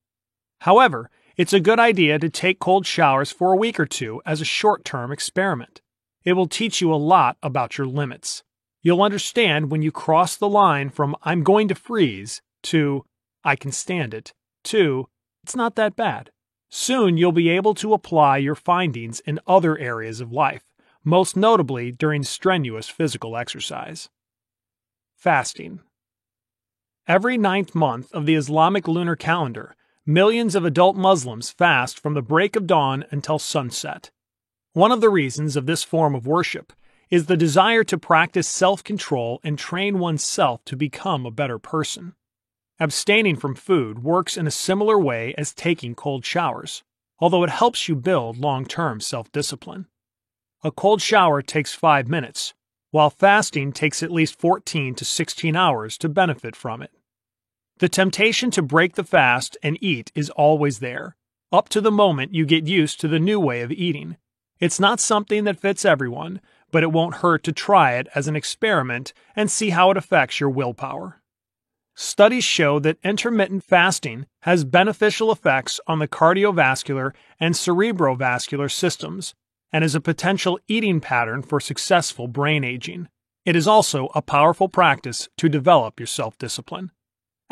However, it's a good idea to take cold showers for a week or two as a short term experiment. It will teach you a lot about your limits. You'll understand when you cross the line from I'm going to freeze to I can stand it to it's not that bad. Soon you'll be able to apply your findings in other areas of life, most notably during strenuous physical exercise. Fasting. Every ninth month of the Islamic lunar calendar, millions of adult Muslims fast from the break of dawn until sunset. One of the reasons of this form of worship is the desire to practice self control and train oneself to become a better person. Abstaining from food works in a similar way as taking cold showers, although it helps you build long term self discipline. A cold shower takes 5 minutes, while fasting takes at least 14 to 16 hours to benefit from it. The temptation to break the fast and eat is always there, up to the moment you get used to the new way of eating it's not something that fits everyone, but it won't hurt to try it as an experiment and see how it affects your willpower. Studies show that intermittent fasting has beneficial effects on the cardiovascular and cerebrovascular systems and is a potential eating pattern for successful brain aging. It is also a powerful practice to develop your self discipline.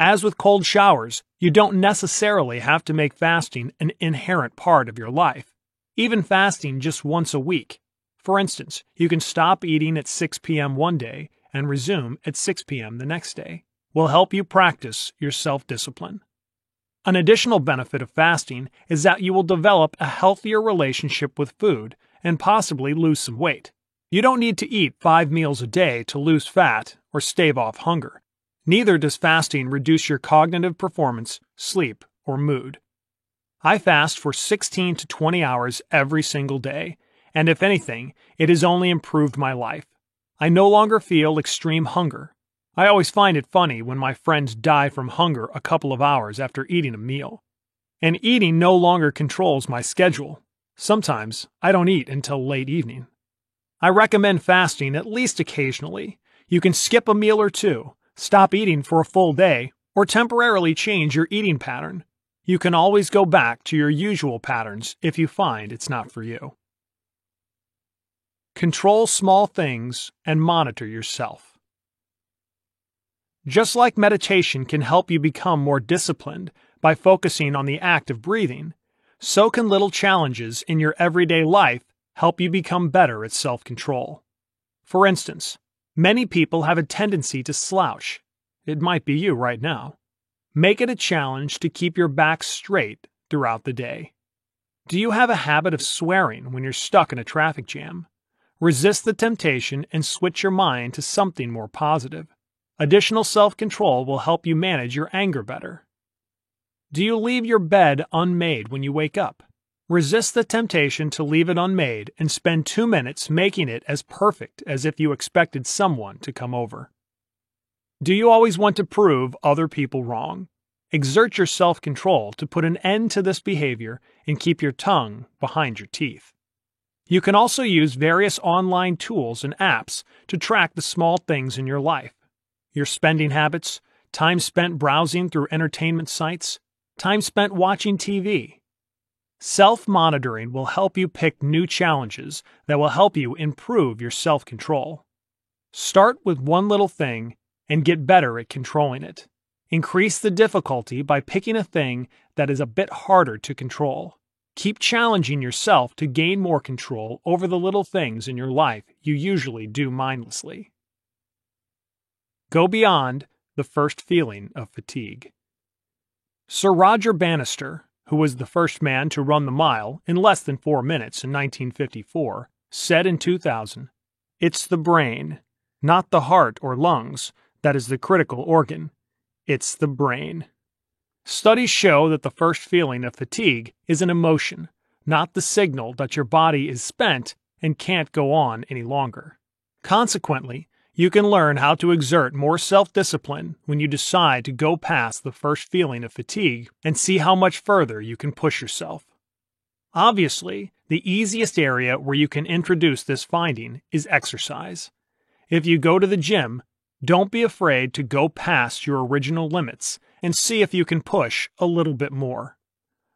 As with cold showers, you don't necessarily have to make fasting an inherent part of your life even fasting just once a week. For instance, you can stop eating at 6 p.m. one day and resume at 6 p.m. the next day, will help you practice your self discipline. An additional benefit of fasting is that you will develop a healthier relationship with food and possibly lose some weight. You don't need to eat five meals a day to lose fat or stave off hunger. Neither does fasting reduce your cognitive performance, sleep, or mood. I fast for 16 to 20 hours every single day, and if anything, it has only improved my life. I no longer feel extreme hunger. I always find it funny when my friends die from hunger a couple of hours after eating a meal. And eating no longer controls my schedule. Sometimes I don't eat until late evening. I recommend fasting at least occasionally. You can skip a meal or two, stop eating for a full day, or temporarily change your eating pattern. You can always go back to your usual patterns if you find it's not for you. Control small things and monitor yourself. Just like meditation can help you become more disciplined by focusing on the act of breathing, so can little challenges in your everyday life help you become better at self control. For instance, many people have a tendency to slouch. It might be you right now. Make it a challenge to keep your back straight throughout the day. Do you have a habit of swearing when you're stuck in a traffic jam? Resist the temptation and switch your mind to something more positive. Additional self control will help you manage your anger better. Do you leave your bed unmade when you wake up? Resist the temptation to leave it unmade and spend two minutes making it as perfect as if you expected someone to come over. Do you always want to prove other people wrong? Exert your self control to put an end to this behavior and keep your tongue behind your teeth. You can also use various online tools and apps to track the small things in your life your spending habits, time spent browsing through entertainment sites, time spent watching TV. Self monitoring will help you pick new challenges that will help you improve your self control. Start with one little thing and get better at controlling it. Increase the difficulty by picking a thing that is a bit harder to control. Keep challenging yourself to gain more control over the little things in your life you usually do mindlessly. Go beyond the first feeling of fatigue. Sir Roger Bannister, who was the first man to run the mile in less than four minutes in 1954, said in 2000 It's the brain, not the heart or lungs, that is the critical organ. It's the brain. Studies show that the first feeling of fatigue is an emotion, not the signal that your body is spent and can't go on any longer. Consequently, you can learn how to exert more self discipline when you decide to go past the first feeling of fatigue and see how much further you can push yourself. Obviously, the easiest area where you can introduce this finding is exercise. If you go to the gym, don't be afraid to go past your original limits and see if you can push a little bit more.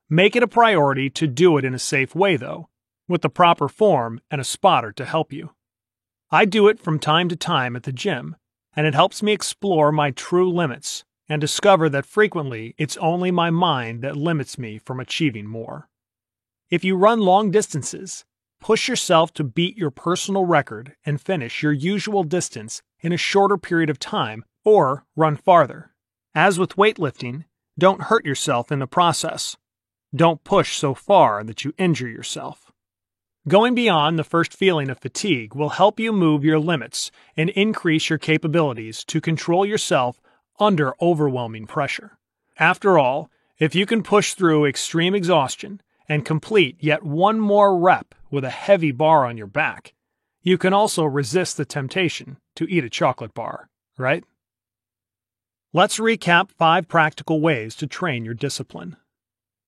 Make it a priority to do it in a safe way, though, with the proper form and a spotter to help you. I do it from time to time at the gym, and it helps me explore my true limits and discover that frequently it's only my mind that limits me from achieving more. If you run long distances, push yourself to beat your personal record and finish your usual distance in a shorter period of time or run farther. As with weightlifting, don't hurt yourself in the process. Don't push so far that you injure yourself. Going beyond the first feeling of fatigue will help you move your limits and increase your capabilities to control yourself under overwhelming pressure. After all, if you can push through extreme exhaustion and complete yet one more rep with a heavy bar on your back, you can also resist the temptation to eat a chocolate bar, right? Let's recap five practical ways to train your discipline.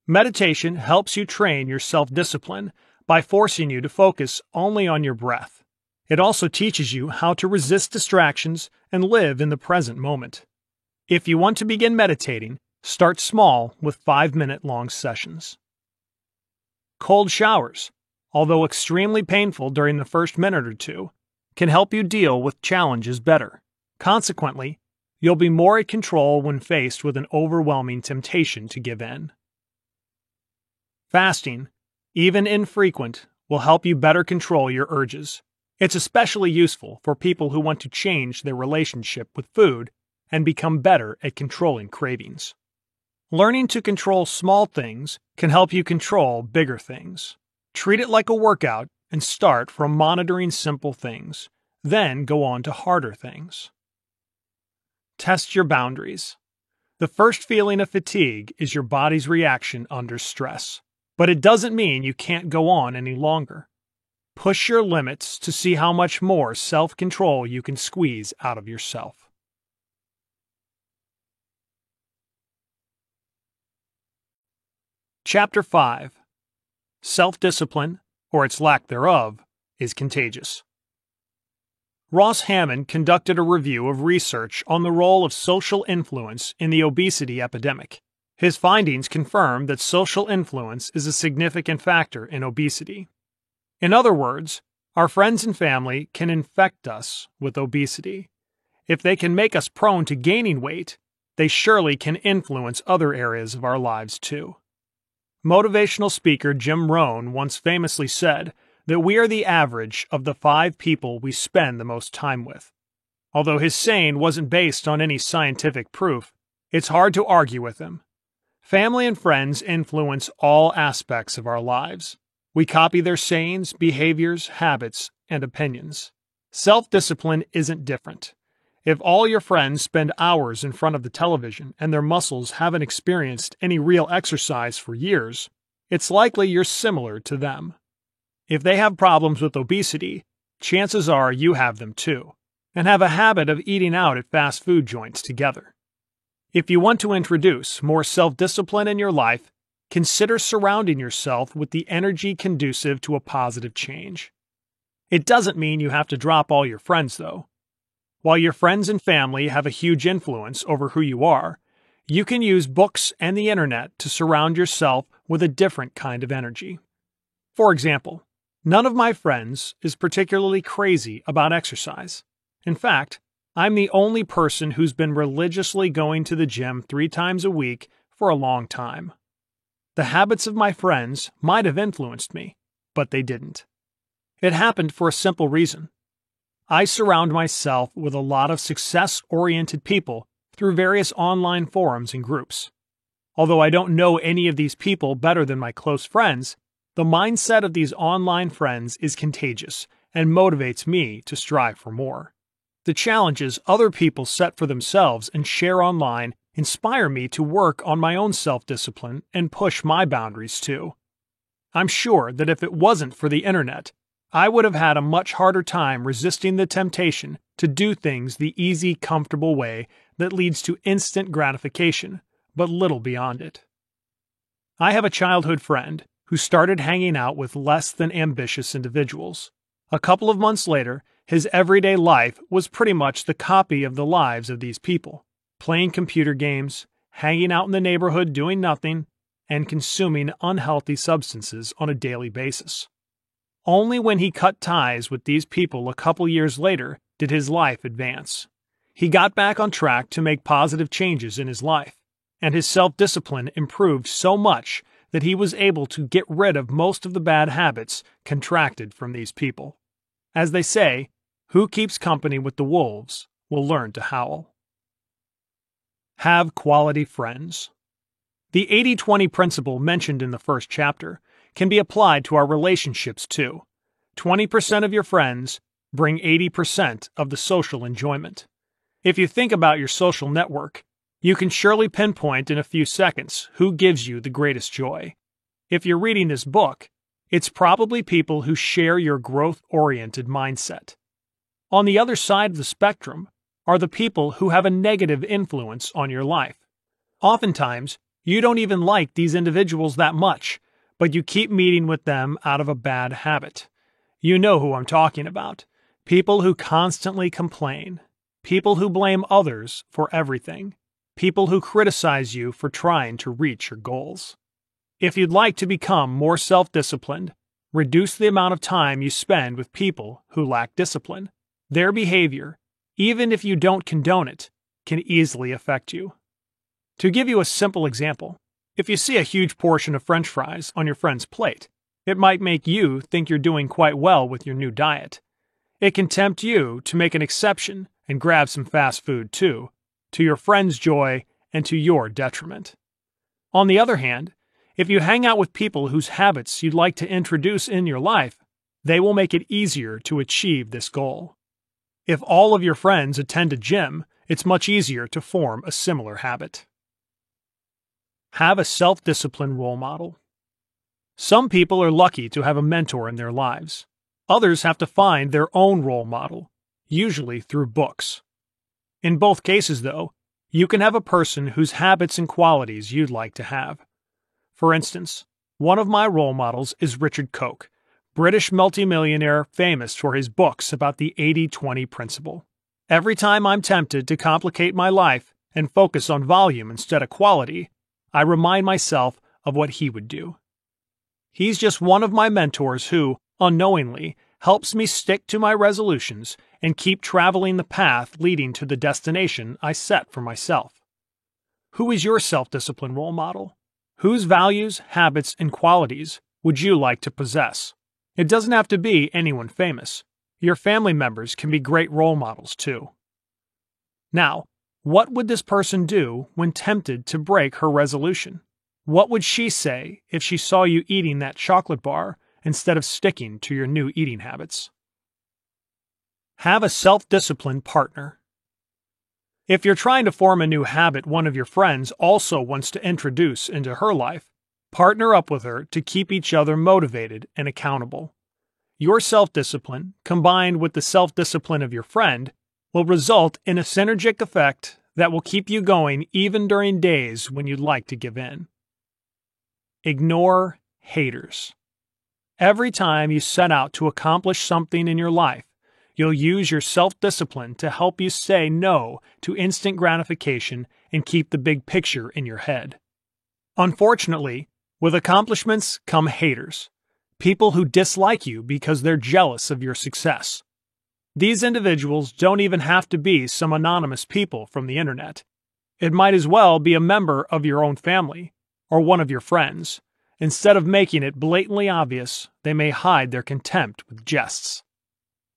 Meditation helps you train your self discipline by forcing you to focus only on your breath. It also teaches you how to resist distractions and live in the present moment. If you want to begin meditating, start small with five minute long sessions. Cold showers, although extremely painful during the first minute or two, can help you deal with challenges better. Consequently, you'll be more at control when faced with an overwhelming temptation to give in. Fasting even infrequent, will help you better control your urges. It's especially useful for people who want to change their relationship with food and become better at controlling cravings. Learning to control small things can help you control bigger things. Treat it like a workout and start from monitoring simple things, then go on to harder things. Test your boundaries. The first feeling of fatigue is your body's reaction under stress. But it doesn't mean you can't go on any longer. Push your limits to see how much more self control you can squeeze out of yourself. Chapter 5 Self discipline, or its lack thereof, is contagious. Ross Hammond conducted a review of research on the role of social influence in the obesity epidemic. His findings confirm that social influence is a significant factor in obesity. In other words, our friends and family can infect us with obesity. If they can make us prone to gaining weight, they surely can influence other areas of our lives too. Motivational speaker Jim Rohn once famously said that we are the average of the five people we spend the most time with. Although his saying wasn't based on any scientific proof, it's hard to argue with him. Family and friends influence all aspects of our lives. We copy their sayings, behaviors, habits, and opinions. Self discipline isn't different. If all your friends spend hours in front of the television and their muscles haven't experienced any real exercise for years, it's likely you're similar to them. If they have problems with obesity, chances are you have them too, and have a habit of eating out at fast food joints together. If you want to introduce more self discipline in your life, consider surrounding yourself with the energy conducive to a positive change. It doesn't mean you have to drop all your friends, though. While your friends and family have a huge influence over who you are, you can use books and the internet to surround yourself with a different kind of energy. For example, none of my friends is particularly crazy about exercise. In fact, I'm the only person who's been religiously going to the gym three times a week for a long time. The habits of my friends might have influenced me, but they didn't. It happened for a simple reason. I surround myself with a lot of success oriented people through various online forums and groups. Although I don't know any of these people better than my close friends, the mindset of these online friends is contagious and motivates me to strive for more. The challenges other people set for themselves and share online inspire me to work on my own self discipline and push my boundaries too. I'm sure that if it wasn't for the internet, I would have had a much harder time resisting the temptation to do things the easy, comfortable way that leads to instant gratification, but little beyond it. I have a childhood friend who started hanging out with less than ambitious individuals. A couple of months later, his everyday life was pretty much the copy of the lives of these people playing computer games, hanging out in the neighborhood doing nothing, and consuming unhealthy substances on a daily basis. Only when he cut ties with these people a couple years later did his life advance. He got back on track to make positive changes in his life, and his self discipline improved so much that he was able to get rid of most of the bad habits contracted from these people. As they say, who keeps company with the wolves will learn to howl. Have quality friends. The 80 20 principle mentioned in the first chapter can be applied to our relationships too. 20% of your friends bring 80% of the social enjoyment. If you think about your social network, you can surely pinpoint in a few seconds who gives you the greatest joy. If you're reading this book, it's probably people who share your growth oriented mindset. On the other side of the spectrum are the people who have a negative influence on your life. Oftentimes, you don't even like these individuals that much, but you keep meeting with them out of a bad habit. You know who I'm talking about. People who constantly complain. People who blame others for everything. People who criticize you for trying to reach your goals. If you'd like to become more self disciplined, reduce the amount of time you spend with people who lack discipline. Their behavior, even if you don't condone it, can easily affect you. To give you a simple example, if you see a huge portion of french fries on your friend's plate, it might make you think you're doing quite well with your new diet. It can tempt you to make an exception and grab some fast food too, to your friend's joy and to your detriment. On the other hand, if you hang out with people whose habits you'd like to introduce in your life, they will make it easier to achieve this goal. If all of your friends attend a gym, it's much easier to form a similar habit. Have a self discipline role model. Some people are lucky to have a mentor in their lives. Others have to find their own role model, usually through books. In both cases, though, you can have a person whose habits and qualities you'd like to have. For instance, one of my role models is Richard Koch, British multimillionaire famous for his books about the 80 20 principle. Every time I'm tempted to complicate my life and focus on volume instead of quality, I remind myself of what he would do. He's just one of my mentors who, unknowingly, helps me stick to my resolutions and keep traveling the path leading to the destination I set for myself. Who is your self discipline role model? Whose values, habits, and qualities would you like to possess? It doesn't have to be anyone famous. Your family members can be great role models too. Now, what would this person do when tempted to break her resolution? What would she say if she saw you eating that chocolate bar instead of sticking to your new eating habits? Have a self disciplined partner. If you're trying to form a new habit one of your friends also wants to introduce into her life, partner up with her to keep each other motivated and accountable. Your self discipline, combined with the self discipline of your friend, will result in a synergic effect that will keep you going even during days when you'd like to give in. Ignore haters. Every time you set out to accomplish something in your life, you'll use your self discipline to help you say no to instant gratification and keep the big picture in your head. Unfortunately, with accomplishments come haters people who dislike you because they're jealous of your success. These individuals don't even have to be some anonymous people from the internet. It might as well be a member of your own family or one of your friends. Instead of making it blatantly obvious, they may hide their contempt with jests.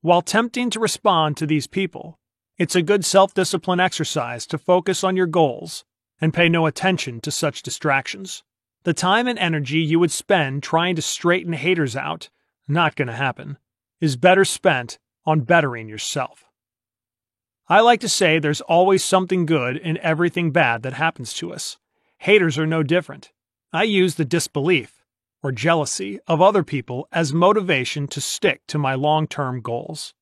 While tempting to respond to these people, it's a good self discipline exercise to focus on your goals and pay no attention to such distractions. The time and energy you would spend trying to straighten haters out, not going to happen, is better spent on bettering yourself. I like to say there's always something good in everything bad that happens to us. Haters are no different. I use the disbelief or jealousy of other people as motivation to stick to my long term goals.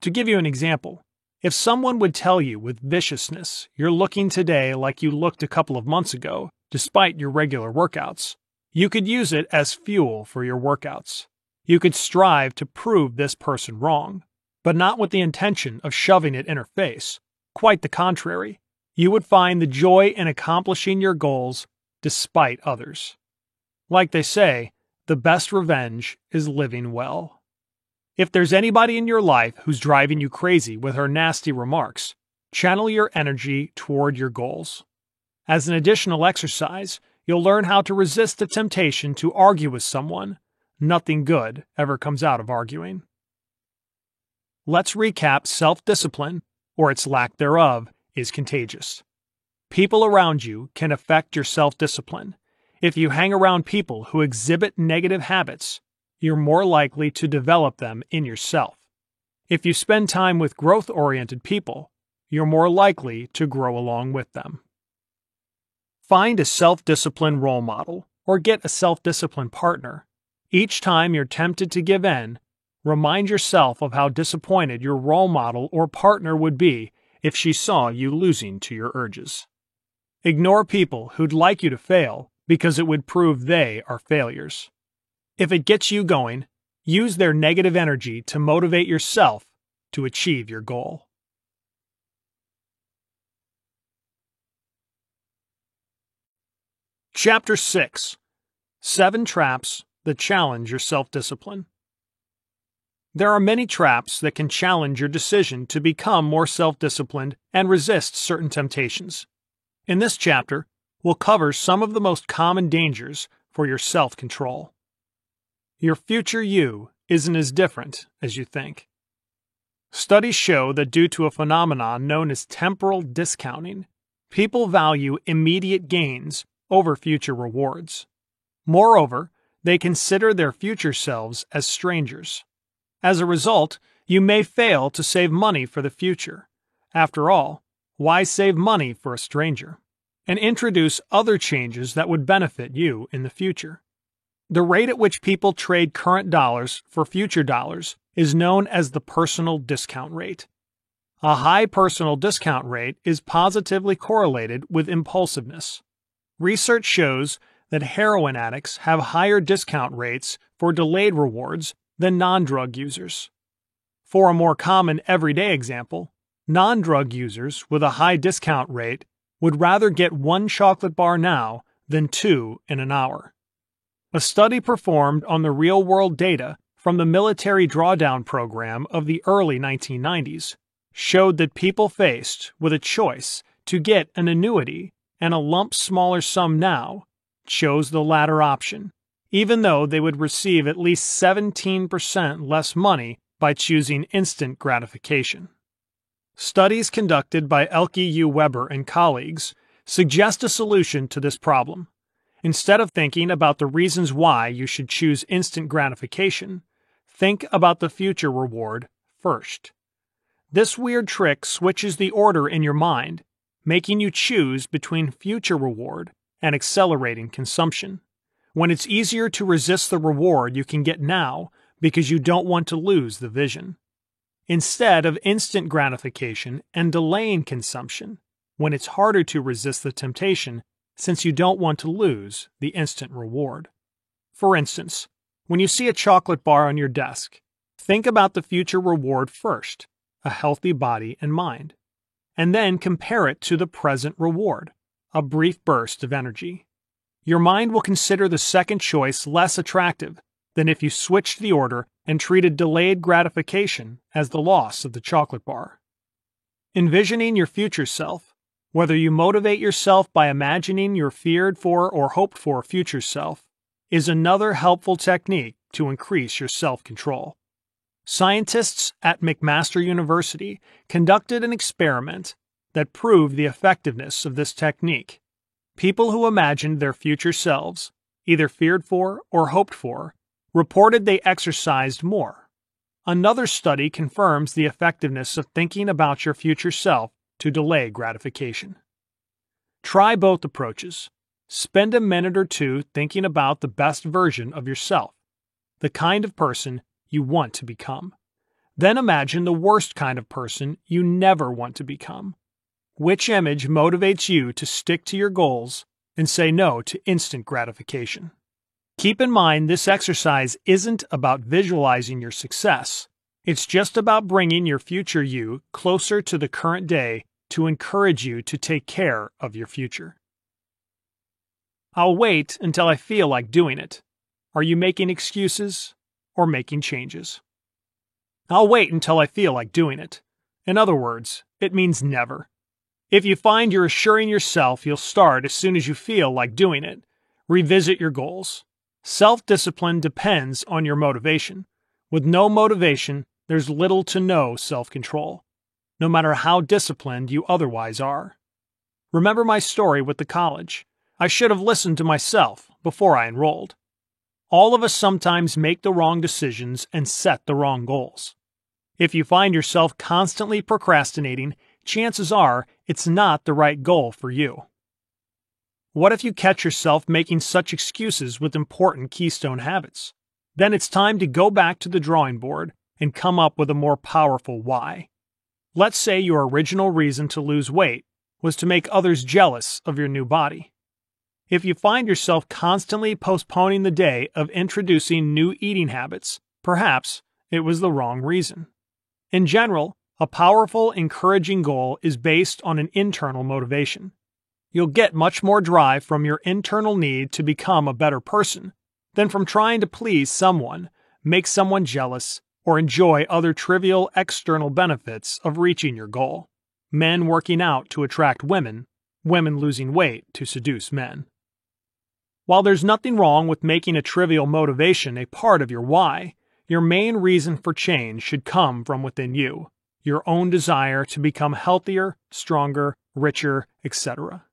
To give you an example, if someone would tell you with viciousness you're looking today like you looked a couple of months ago, despite your regular workouts. You could use it as fuel for your workouts. You could strive to prove this person wrong, but not with the intention of shoving it in her face. Quite the contrary. You would find the joy in accomplishing your goals despite others. Like they say, the best revenge is living well. If there's anybody in your life who's driving you crazy with her nasty remarks, channel your energy toward your goals. As an additional exercise, you'll learn how to resist the temptation to argue with someone. Nothing good ever comes out of arguing. Let's recap self discipline, or its lack thereof, is contagious. People around you can affect your self discipline. If you hang around people who exhibit negative habits, you're more likely to develop them in yourself. If you spend time with growth oriented people, you're more likely to grow along with them. Find a self disciplined role model or get a self disciplined partner. Each time you're tempted to give in, remind yourself of how disappointed your role model or partner would be if she saw you losing to your urges. Ignore people who'd like you to fail because it would prove they are failures. If it gets you going, use their negative energy to motivate yourself to achieve your goal. Chapter 6 Seven Traps That Challenge Your Self Discipline. There are many traps that can challenge your decision to become more self disciplined and resist certain temptations. In this chapter, we'll cover some of the most common dangers for your self control. Your future you isn't as different as you think. Studies show that due to a phenomenon known as temporal discounting, people value immediate gains over future rewards. Moreover, they consider their future selves as strangers. As a result, you may fail to save money for the future. After all, why save money for a stranger? And introduce other changes that would benefit you in the future. The rate at which people trade current dollars for future dollars is known as the personal discount rate. A high personal discount rate is positively correlated with impulsiveness. Research shows that heroin addicts have higher discount rates for delayed rewards than non drug users. For a more common everyday example, non drug users with a high discount rate would rather get one chocolate bar now than two in an hour. A study performed on the real world data from the military drawdown program of the early 1990s showed that people faced with a choice to get an annuity and a lump smaller sum now chose the latter option, even though they would receive at least 17% less money by choosing instant gratification. Studies conducted by Elke U. Weber and colleagues suggest a solution to this problem. Instead of thinking about the reasons why you should choose instant gratification, think about the future reward first. This weird trick switches the order in your mind, making you choose between future reward and accelerating consumption. When it's easier to resist the reward you can get now because you don't want to lose the vision. Instead of instant gratification and delaying consumption, when it's harder to resist the temptation since you don't want to lose the instant reward. For instance, when you see a chocolate bar on your desk, think about the future reward first, a healthy body and mind, and then compare it to the present reward, a brief burst of energy. Your mind will consider the second choice less attractive than if you switched the order and treated delayed gratification as the loss of the chocolate bar. Envisioning your future self, whether you motivate yourself by imagining your feared for or hoped for future self, is another helpful technique to increase your self control. Scientists at McMaster University conducted an experiment that proved the effectiveness of this technique. People who imagined their future selves, either feared for or hoped for, reported they exercised more. Another study confirms the effectiveness of thinking about your future self to delay gratification. Try both approaches. Spend a minute or two thinking about the best version of yourself, the kind of person you want to become. Then imagine the worst kind of person you never want to become. Which image motivates you to stick to your goals and say no to instant gratification? Keep in mind this exercise isn't about visualizing your success. It's just about bringing your future you closer to the current day to encourage you to take care of your future. I'll wait until I feel like doing it. Are you making excuses or making changes? I'll wait until I feel like doing it. In other words, it means never. If you find you're assuring yourself you'll start as soon as you feel like doing it, revisit your goals. Self discipline depends on your motivation. With no motivation, there's little to no self control, no matter how disciplined you otherwise are. Remember my story with the college. I should have listened to myself before I enrolled. All of us sometimes make the wrong decisions and set the wrong goals. If you find yourself constantly procrastinating, chances are it's not the right goal for you. What if you catch yourself making such excuses with important keystone habits? Then it's time to go back to the drawing board and come up with a more powerful why. Let's say your original reason to lose weight was to make others jealous of your new body. If you find yourself constantly postponing the day of introducing new eating habits, perhaps it was the wrong reason. In general, a powerful, encouraging goal is based on an internal motivation you'll get much more drive from your internal need to become a better person than from trying to please someone, make someone jealous, or enjoy other trivial external benefits of reaching your goal. Men working out to attract women, women losing weight to seduce men. While there's nothing wrong with making a trivial motivation a part of your why, your main reason for change should come from within you, your own desire to become healthier, stronger, richer, etc.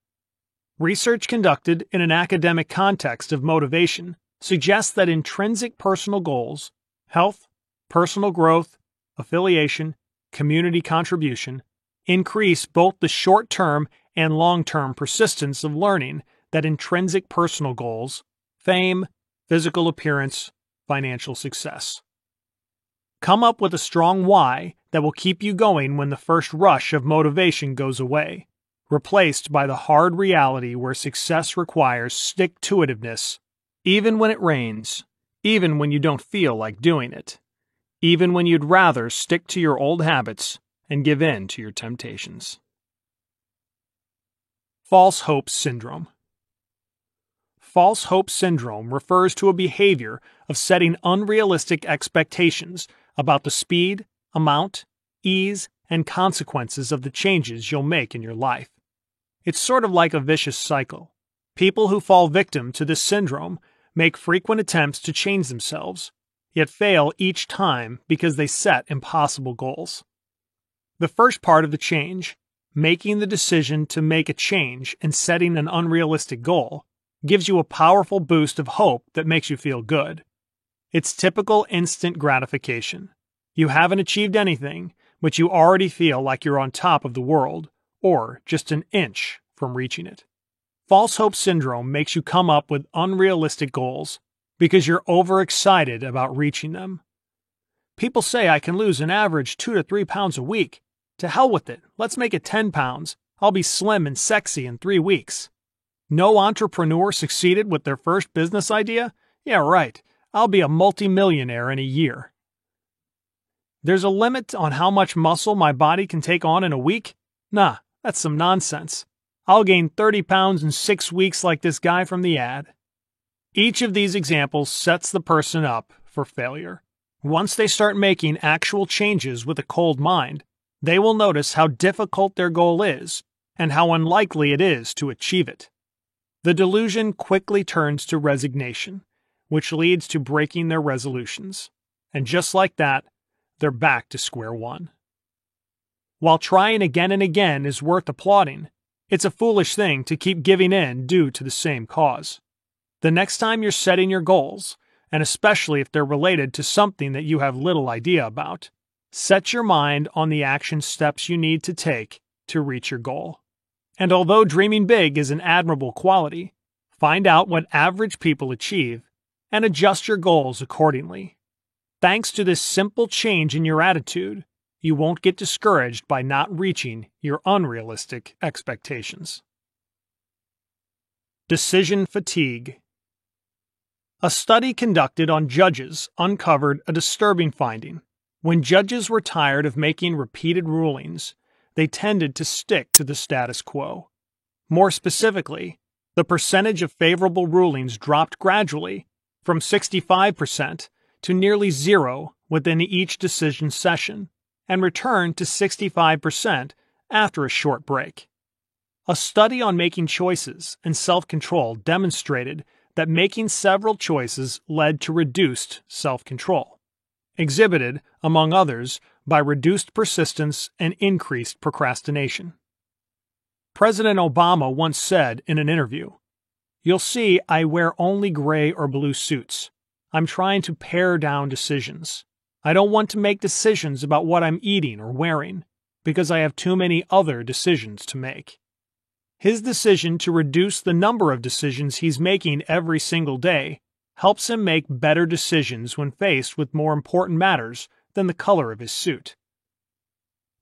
Research conducted in an academic context of motivation suggests that intrinsic personal goals, health, personal growth, affiliation, community contribution, increase both the short term and long term persistence of learning that intrinsic personal goals, fame, physical appearance, financial success. Come up with a strong why that will keep you going when the first rush of motivation goes away replaced by the hard reality where success requires stick to itiveness, even when it rains, even when you don't feel like doing it, even when you'd rather stick to your old habits and give in to your temptations. False Hope Syndrome False hope syndrome refers to a behavior of setting unrealistic expectations about the speed, amount, ease, and consequences of the changes you'll make in your life. It's sort of like a vicious cycle. People who fall victim to this syndrome make frequent attempts to change themselves, yet fail each time because they set impossible goals. The first part of the change, making the decision to make a change and setting an unrealistic goal, gives you a powerful boost of hope that makes you feel good. It's typical instant gratification. You haven't achieved anything, but you already feel like you're on top of the world, or just an inch from reaching it. False hope syndrome makes you come up with unrealistic goals because you're overexcited about reaching them. People say I can lose an average 2 to 3 pounds a week. To hell with it. Let's make it 10 pounds. I'll be slim and sexy in 3 weeks. No entrepreneur succeeded with their first business idea? Yeah, right. I'll be a multimillionaire in a year. There's a limit on how much muscle my body can take on in a week? Nah, that's some nonsense. I'll gain 30 pounds in six weeks like this guy from the ad. Each of these examples sets the person up for failure. Once they start making actual changes with a cold mind, they will notice how difficult their goal is and how unlikely it is to achieve it. The delusion quickly turns to resignation, which leads to breaking their resolutions. And just like that, they're back to square one. While trying again and again is worth applauding, it's a foolish thing to keep giving in due to the same cause. The next time you're setting your goals, and especially if they're related to something that you have little idea about, set your mind on the action steps you need to take to reach your goal. And although dreaming big is an admirable quality, find out what average people achieve and adjust your goals accordingly. Thanks to this simple change in your attitude, you won't get discouraged by not reaching your unrealistic expectations. Decision fatigue. A study conducted on judges uncovered a disturbing finding. When judges were tired of making repeated rulings, they tended to stick to the status quo. More specifically, the percentage of favorable rulings dropped gradually from 65% to nearly zero within each decision session and returned to 65% after a short break. A study on making choices and self control demonstrated that making several choices led to reduced self control, exhibited, among others, by reduced persistence and increased procrastination. President Obama once said in an interview You'll see I wear only gray or blue suits. I'm trying to pare down decisions. I don't want to make decisions about what I'm eating or wearing because I have too many other decisions to make. His decision to reduce the number of decisions he's making every single day helps him make better decisions when faced with more important matters than the color of his suit.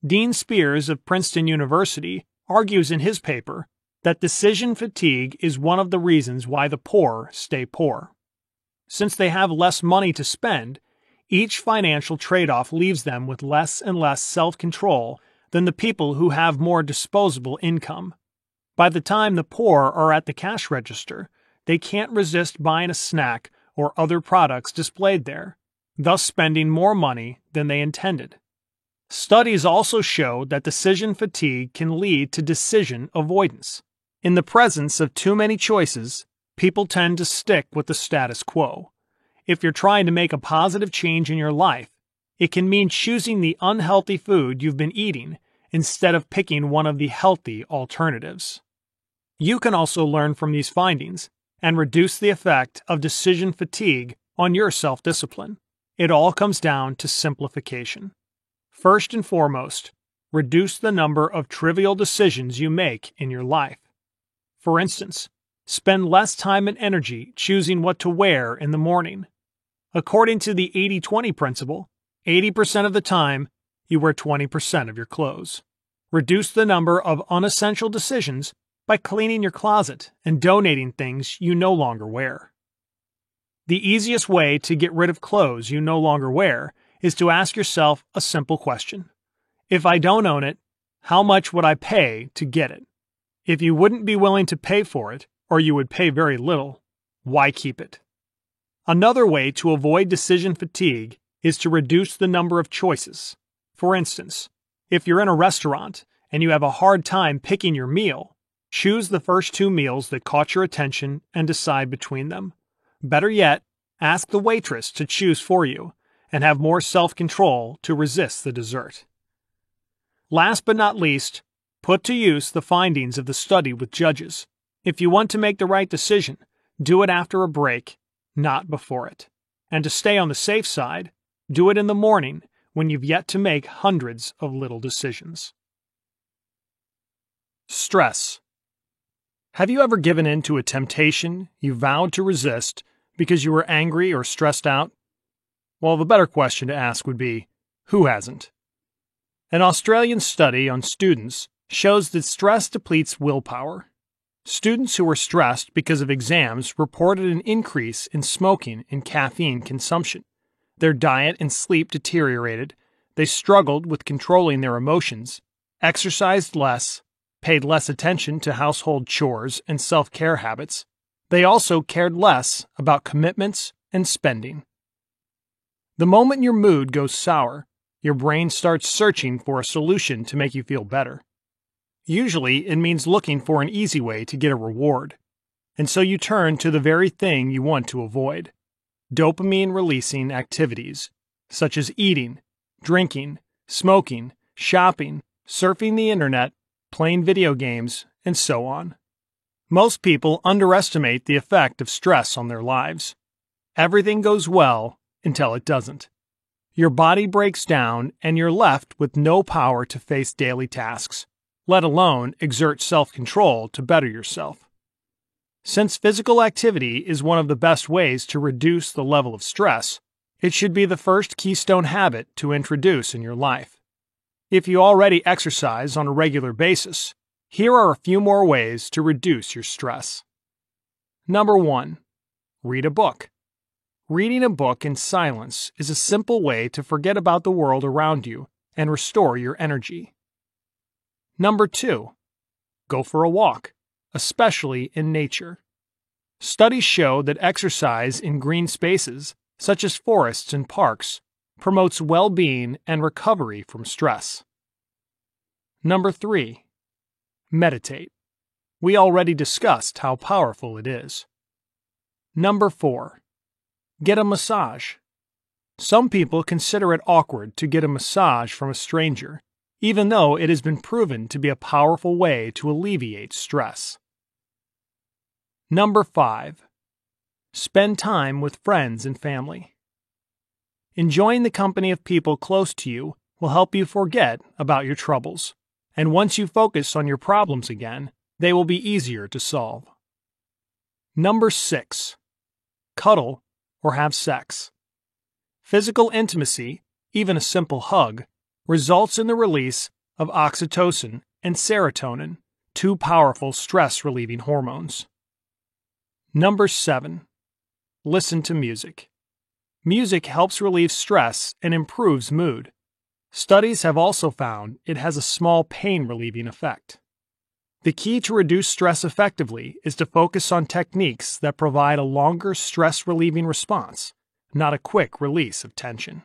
Dean Spears of Princeton University argues in his paper that decision fatigue is one of the reasons why the poor stay poor. Since they have less money to spend, each financial trade off leaves them with less and less self control than the people who have more disposable income. By the time the poor are at the cash register, they can't resist buying a snack or other products displayed there, thus spending more money than they intended. Studies also show that decision fatigue can lead to decision avoidance. In the presence of too many choices, people tend to stick with the status quo. If you're trying to make a positive change in your life, it can mean choosing the unhealthy food you've been eating instead of picking one of the healthy alternatives. You can also learn from these findings and reduce the effect of decision fatigue on your self discipline. It all comes down to simplification. First and foremost, reduce the number of trivial decisions you make in your life. For instance, spend less time and energy choosing what to wear in the morning According to the 80 20 principle, 80% of the time, you wear 20% of your clothes. Reduce the number of unessential decisions by cleaning your closet and donating things you no longer wear. The easiest way to get rid of clothes you no longer wear is to ask yourself a simple question. If I don't own it, how much would I pay to get it? If you wouldn't be willing to pay for it, or you would pay very little, why keep it? Another way to avoid decision fatigue is to reduce the number of choices. For instance, if you're in a restaurant and you have a hard time picking your meal, choose the first two meals that caught your attention and decide between them. Better yet, ask the waitress to choose for you and have more self control to resist the dessert. Last but not least, put to use the findings of the study with judges. If you want to make the right decision, do it after a break not before it. And to stay on the safe side, do it in the morning when you've yet to make hundreds of little decisions. Stress. Have you ever given in to a temptation you vowed to resist because you were angry or stressed out? Well, the better question to ask would be who hasn't? An Australian study on students shows that stress depletes willpower. Students who were stressed because of exams reported an increase in smoking and caffeine consumption. Their diet and sleep deteriorated. They struggled with controlling their emotions, exercised less, paid less attention to household chores and self care habits. They also cared less about commitments and spending. The moment your mood goes sour, your brain starts searching for a solution to make you feel better. Usually, it means looking for an easy way to get a reward. And so you turn to the very thing you want to avoid dopamine releasing activities, such as eating, drinking, smoking, shopping, surfing the internet, playing video games, and so on. Most people underestimate the effect of stress on their lives. Everything goes well until it doesn't. Your body breaks down and you're left with no power to face daily tasks, let alone exert self control to better yourself. Since physical activity is one of the best ways to reduce the level of stress, it should be the first keystone habit to introduce in your life. If you already exercise on a regular basis, here are a few more ways to reduce your stress. Number 1. Read a book. Reading a book in silence is a simple way to forget about the world around you and restore your energy. Number 2. Go for a walk, especially in nature. Studies show that exercise in green spaces, such as forests and parks, promotes well being and recovery from stress. Number 3. Meditate. We already discussed how powerful it is. Number 4. Get a massage. Some people consider it awkward to get a massage from a stranger, even though it has been proven to be a powerful way to alleviate stress. Number 5. Spend time with friends and family. Enjoying the company of people close to you will help you forget about your troubles, and once you focus on your problems again, they will be easier to solve. Number 6. Cuddle or have sex. Physical intimacy, even a simple hug, results in the release of oxytocin and serotonin, two powerful stress relieving hormones. Number 7. Listen to music. Music helps relieve stress and improves mood. Studies have also found it has a small pain relieving effect. The key to reduce stress effectively is to focus on techniques that provide a longer stress relieving response, not a quick release of tension.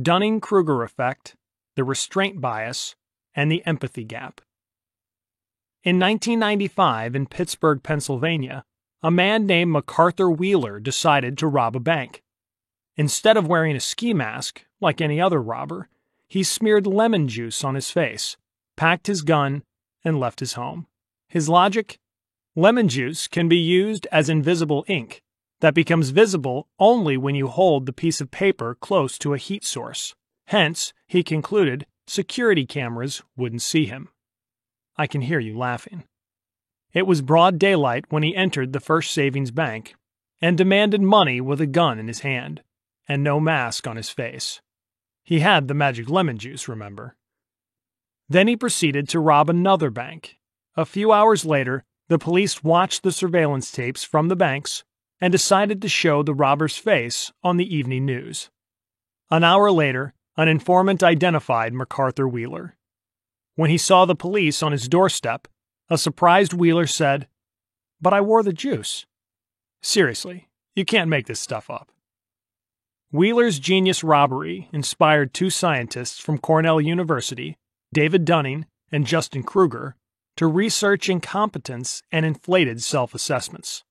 Dunning Kruger effect, the restraint bias, and the empathy gap. In 1995, in Pittsburgh, Pennsylvania, a man named MacArthur Wheeler decided to rob a bank. Instead of wearing a ski mask, like any other robber, he smeared lemon juice on his face, packed his gun, and left his home. His logic? Lemon juice can be used as invisible ink that becomes visible only when you hold the piece of paper close to a heat source. Hence, he concluded, security cameras wouldn't see him. I can hear you laughing. It was broad daylight when he entered the First Savings Bank and demanded money with a gun in his hand and no mask on his face. He had the magic lemon juice, remember. Then he proceeded to rob another bank. A few hours later, the police watched the surveillance tapes from the banks and decided to show the robber's face on the evening news. An hour later, an informant identified MacArthur Wheeler. When he saw the police on his doorstep, a surprised Wheeler said, But I wore the juice. Seriously, you can't make this stuff up. Wheeler's genius robbery inspired two scientists from Cornell University David Dunning, and Justin Kruger to research incompetence and inflated self assessments.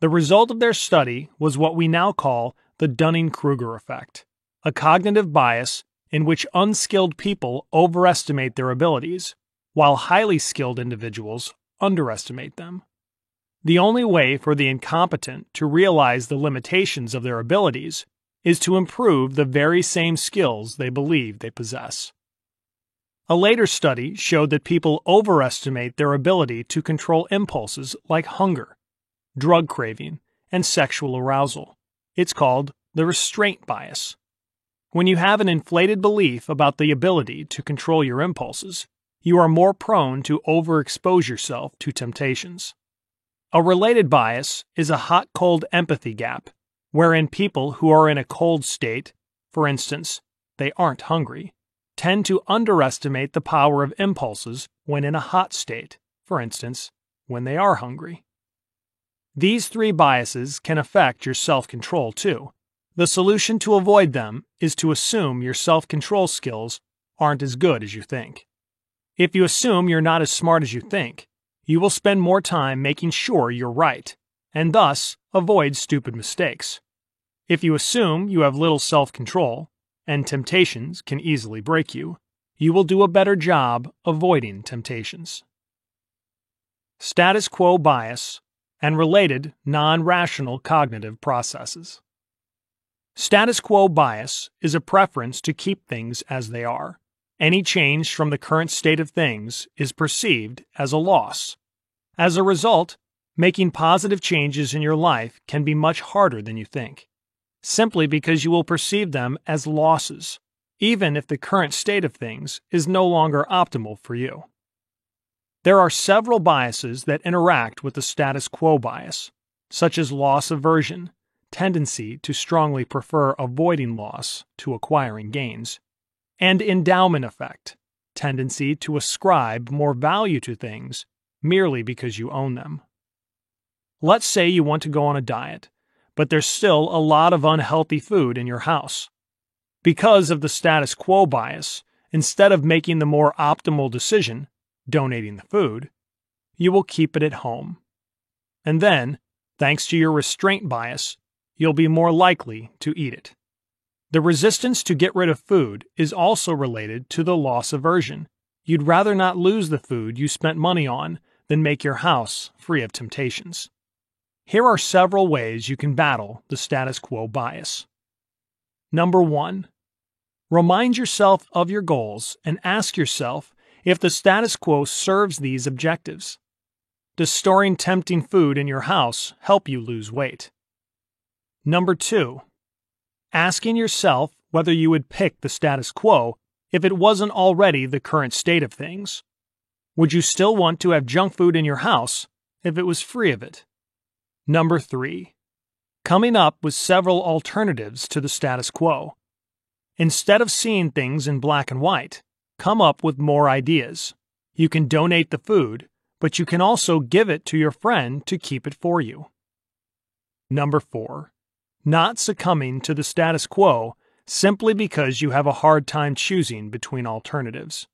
The result of their study was what we now call the Dunning Kruger effect, a cognitive bias in which unskilled people overestimate their abilities, while highly skilled individuals underestimate them. The only way for the incompetent to realize the limitations of their abilities is to improve the very same skills they believe they possess. A later study showed that people overestimate their ability to control impulses like hunger, drug craving, and sexual arousal. It's called the restraint bias. When you have an inflated belief about the ability to control your impulses, you are more prone to overexpose yourself to temptations. A related bias is a hot cold empathy gap, wherein people who are in a cold state, for instance, they aren't hungry, tend to underestimate the power of impulses when in a hot state, for instance, when they are hungry. These three biases can affect your self control too. The solution to avoid them is to assume your self control skills aren't as good as you think. If you assume you're not as smart as you think, you will spend more time making sure you're right, and thus avoid stupid mistakes. If you assume you have little self control, and temptations can easily break you, you will do a better job avoiding temptations. Status quo bias and related non rational cognitive processes. Status quo bias is a preference to keep things as they are. Any change from the current state of things is perceived as a loss. As a result, making positive changes in your life can be much harder than you think, simply because you will perceive them as losses, even if the current state of things is no longer optimal for you. There are several biases that interact with the status quo bias, such as loss aversion, tendency to strongly prefer avoiding loss to acquiring gains, and endowment effect, tendency to ascribe more value to things merely because you own them. Let's say you want to go on a diet, but there's still a lot of unhealthy food in your house. Because of the status quo bias, instead of making the more optimal decision, donating the food, you will keep it at home. And then, thanks to your restraint bias, you'll be more likely to eat it. The resistance to get rid of food is also related to the loss aversion. You'd rather not lose the food you spent money on than make your house free of temptations. Here are several ways you can battle the status quo bias. Number one, remind yourself of your goals and ask yourself if the status quo serves these objectives. Does storing tempting food in your house help you lose weight? Number two, asking yourself whether you would pick the status quo if it wasn't already the current state of things. Would you still want to have junk food in your house if it was free of it? Number three, coming up with several alternatives to the status quo. Instead of seeing things in black and white, come up with more ideas. You can donate the food, but you can also give it to your friend to keep it for you. Number four, not succumbing to the status quo simply because you have a hard time choosing between alternatives.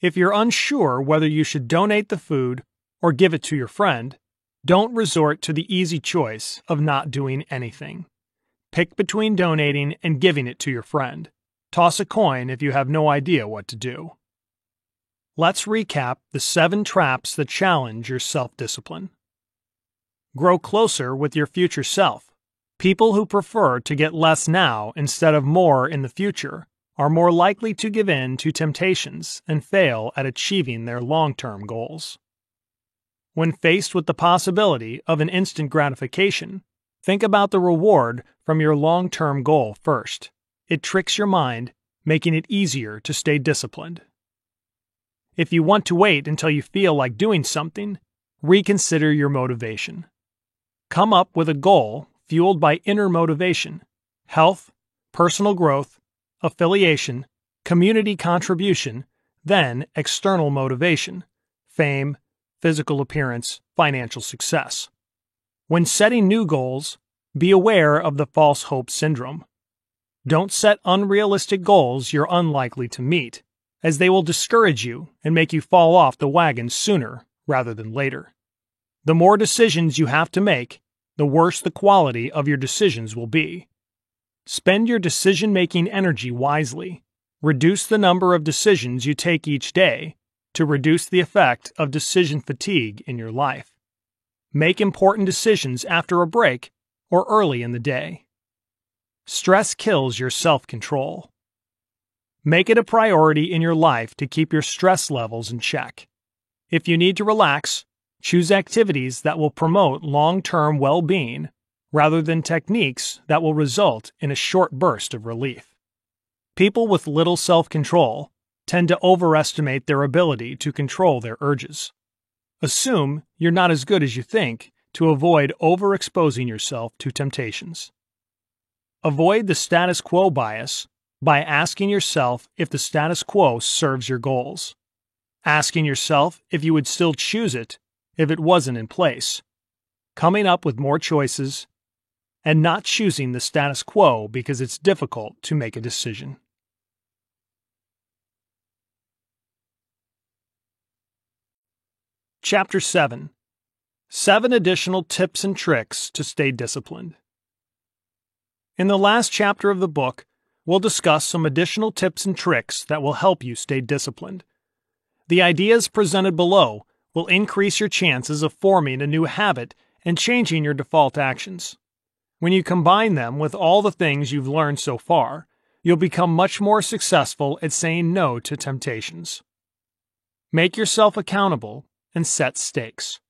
If you're unsure whether you should donate the food or give it to your friend, don't resort to the easy choice of not doing anything. Pick between donating and giving it to your friend. Toss a coin if you have no idea what to do. Let's recap the seven traps that challenge your self discipline. Grow closer with your future self. People who prefer to get less now instead of more in the future are more likely to give in to temptations and fail at achieving their long term goals. When faced with the possibility of an instant gratification, think about the reward from your long term goal first. It tricks your mind, making it easier to stay disciplined. If you want to wait until you feel like doing something, reconsider your motivation. Come up with a goal fueled by inner motivation, health, personal growth, affiliation, community contribution, then external motivation, fame, physical appearance, financial success. When setting new goals, be aware of the false hope syndrome. Don't set unrealistic goals you're unlikely to meet, as they will discourage you and make you fall off the wagon sooner rather than later. The more decisions you have to make, the worse the quality of your decisions will be. Spend your decision making energy wisely. Reduce the number of decisions you take each day to reduce the effect of decision fatigue in your life. Make important decisions after a break or early in the day. stress kills your self control. Make it a priority in your life to keep your stress levels in check. If you need to relax, choose activities that will promote long term well being rather than techniques that will result in a short burst of relief. People with little self control tend to overestimate their ability to control their urges. Assume you're not as good as you think to avoid overexposing yourself to temptations. Avoid the status quo bias by asking yourself if the status quo serves your goals. Asking yourself if you would still choose it if it wasn't in place. Coming up with more choices and not choosing the status quo because it's difficult to make a decision. Chapter 7 Seven Additional Tips and Tricks to Stay Disciplined. In the last chapter of the book, we'll discuss some additional tips and tricks that will help you stay disciplined. The ideas presented below will increase your chances of forming a new habit and changing your default actions. When you combine them with all the things you've learned so far, you'll become much more successful at saying no to temptations. Make yourself accountable and set stakes.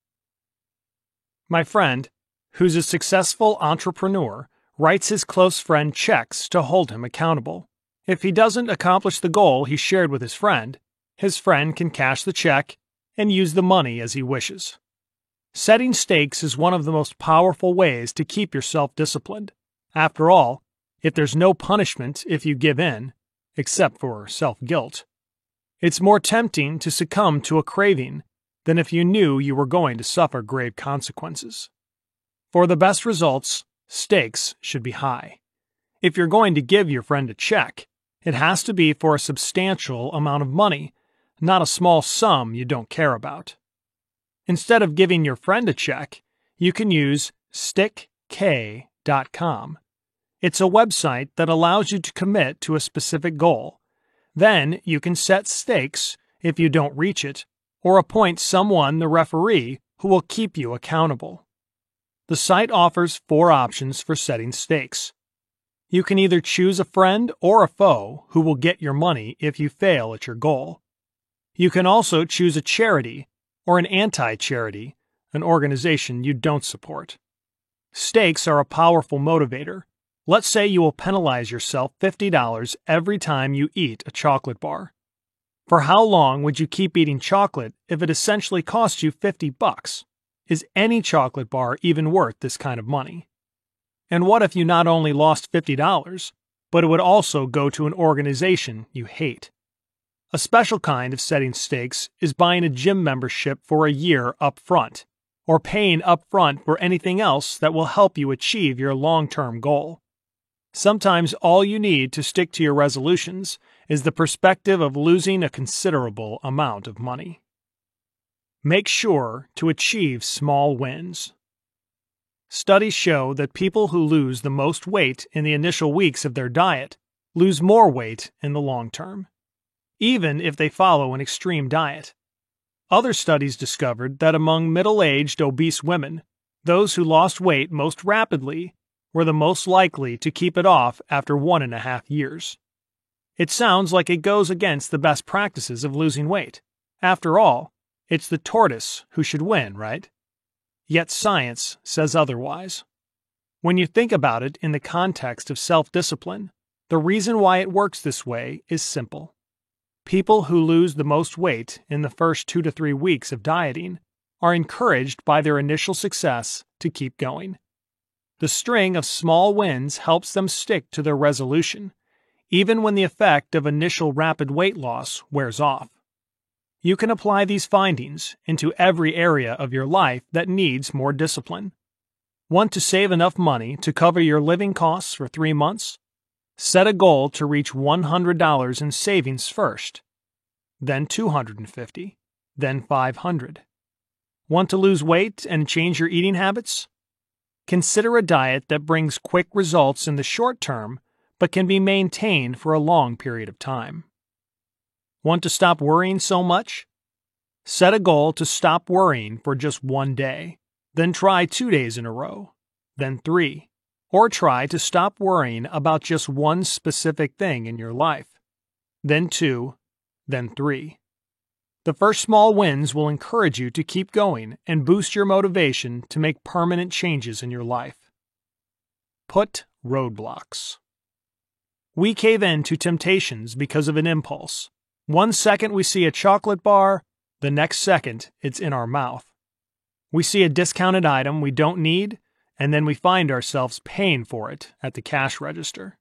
My friend, who's a successful entrepreneur, writes his close friend checks to hold him accountable. If he doesn't accomplish the goal he shared with his friend, his friend can cash the check and use the money as he wishes. Setting stakes is one of the most powerful ways to keep yourself disciplined. After all, if there's no punishment if you give in, except for self guilt, it's more tempting to succumb to a craving than if you knew you were going to suffer grave consequences. For the best results, stakes should be high. If you're going to give your friend a check, it has to be for a substantial amount of money, not a small sum you don't care about. Instead of giving your friend a check, you can use stickk.com. It's a website that allows you to commit to a specific goal. Then you can set stakes if you don't reach it, or appoint someone, the referee, who will keep you accountable. The site offers four options for setting stakes. You can either choose a friend or a foe who will get your money if you fail at your goal. You can also choose a charity or an anti charity, an organization you don't support. Stakes are a powerful motivator. Let's say you will penalize yourself $50 every time you eat a chocolate bar. For how long would you keep eating chocolate if it essentially cost you 50 bucks? Is any chocolate bar even worth this kind of money? And what if you not only lost $50, but it would also go to an organization you hate? A special kind of setting stakes is buying a gym membership for a year up front, or paying up front for anything else that will help you achieve your long term goal. Sometimes all you need to stick to your resolutions is the perspective of losing a considerable amount of money. Make sure to achieve small wins. Studies show that people who lose the most weight in the initial weeks of their diet lose more weight in the long term, even if they follow an extreme diet. Other studies discovered that among middle aged obese women, those who lost weight most rapidly were the most likely to keep it off after one and a half years. It sounds like it goes against the best practices of losing weight. After all, it's the tortoise who should win, right? Yet science says otherwise. When you think about it in the context of self discipline, the reason why it works this way is simple. People who lose the most weight in the first two to three weeks of dieting are encouraged by their initial success to keep going. The string of small wins helps them stick to their resolution, even when the effect of initial rapid weight loss wears off. You can apply these findings into every area of your life that needs more discipline. Want to save enough money to cover your living costs for three months? Set a goal to reach $100 in savings first, then 250, then 500. Want to lose weight and change your eating habits? Consider a diet that brings quick results in the short term but can be maintained for a long period of time. Want to stop worrying so much? Set a goal to stop worrying for just one day, then try two days in a row, then three. Or try to stop worrying about just one specific thing in your life. Then two, then three. The first small wins will encourage you to keep going and boost your motivation to make permanent changes in your life. Put roadblocks. We cave in to temptations because of an impulse. One second we see a chocolate bar, the next second it's in our mouth. We see a discounted item we don't need, and then we find ourselves paying for it at the cash register.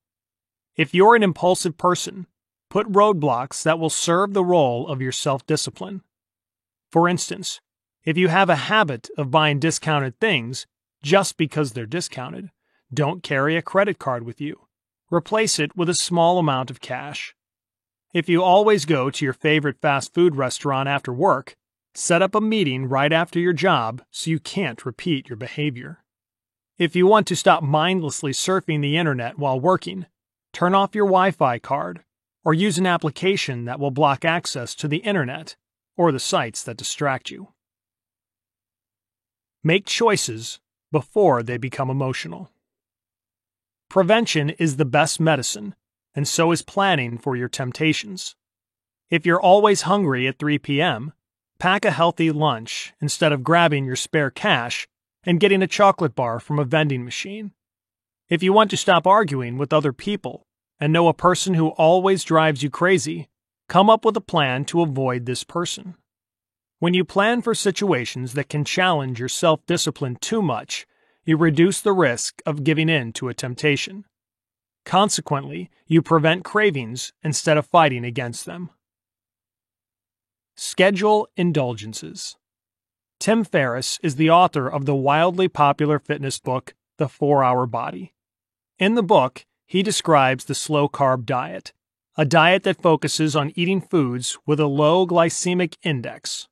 If you're an impulsive person, put roadblocks that will serve the role of your self discipline. For instance, if you have a habit of buying discounted things just because they're discounted, don't carry a credit card with you. Replace it with a small amount of cash. If you always go to your favorite fast food restaurant after work, Set up a meeting right after your job so you can't repeat your behavior. If you want to stop mindlessly surfing the internet while working, turn off your Wi Fi card or use an application that will block access to the internet or the sites that distract you. Make choices before they become emotional. Prevention is the best medicine, and so is planning for your temptations. If you're always hungry at 3 p.m., Pack a healthy lunch instead of grabbing your spare cash and getting a chocolate bar from a vending machine. If you want to stop arguing with other people and know a person who always drives you crazy, come up with a plan to avoid this person. When you plan for situations that can challenge your self discipline too much, you reduce the risk of giving in to a temptation. Consequently, you prevent cravings instead of fighting against them. Schedule indulgences. Tim Ferriss is the author of the wildly popular fitness book, The 4 Hour Body. In the book, he describes the slow carb diet, a diet that focuses on eating foods with a low glycemic index.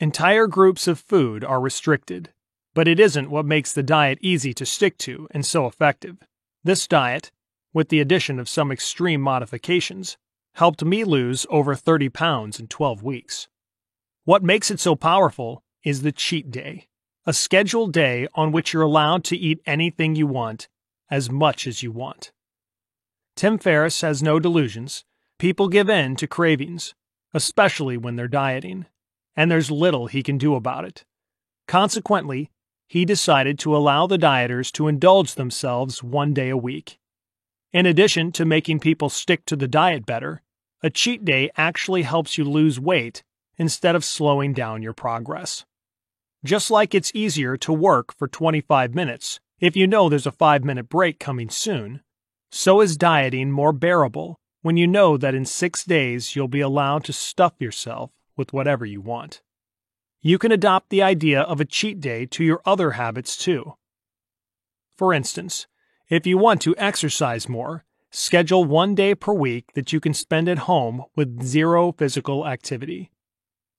Entire groups of food are restricted, but it isn't what makes the diet easy to stick to and so effective. This diet, with the addition of some extreme modifications, helped me lose over 30 pounds in 12 weeks. What makes it so powerful is the cheat day, a scheduled day on which you're allowed to eat anything you want, as much as you want. Tim Ferriss has no delusions. People give in to cravings, especially when they're dieting, and there's little he can do about it. Consequently, he decided to allow the dieters to indulge themselves one day a week. In addition to making people stick to the diet better, a cheat day actually helps you lose weight instead of slowing down your progress. Just like it's easier to work for 25 minutes if you know there's a 5 minute break coming soon, so is dieting more bearable when you know that in 6 days you'll be allowed to stuff yourself with whatever you want. You can adopt the idea of a cheat day to your other habits too. For instance, if you want to exercise more, Schedule one day per week that you can spend at home with zero physical activity.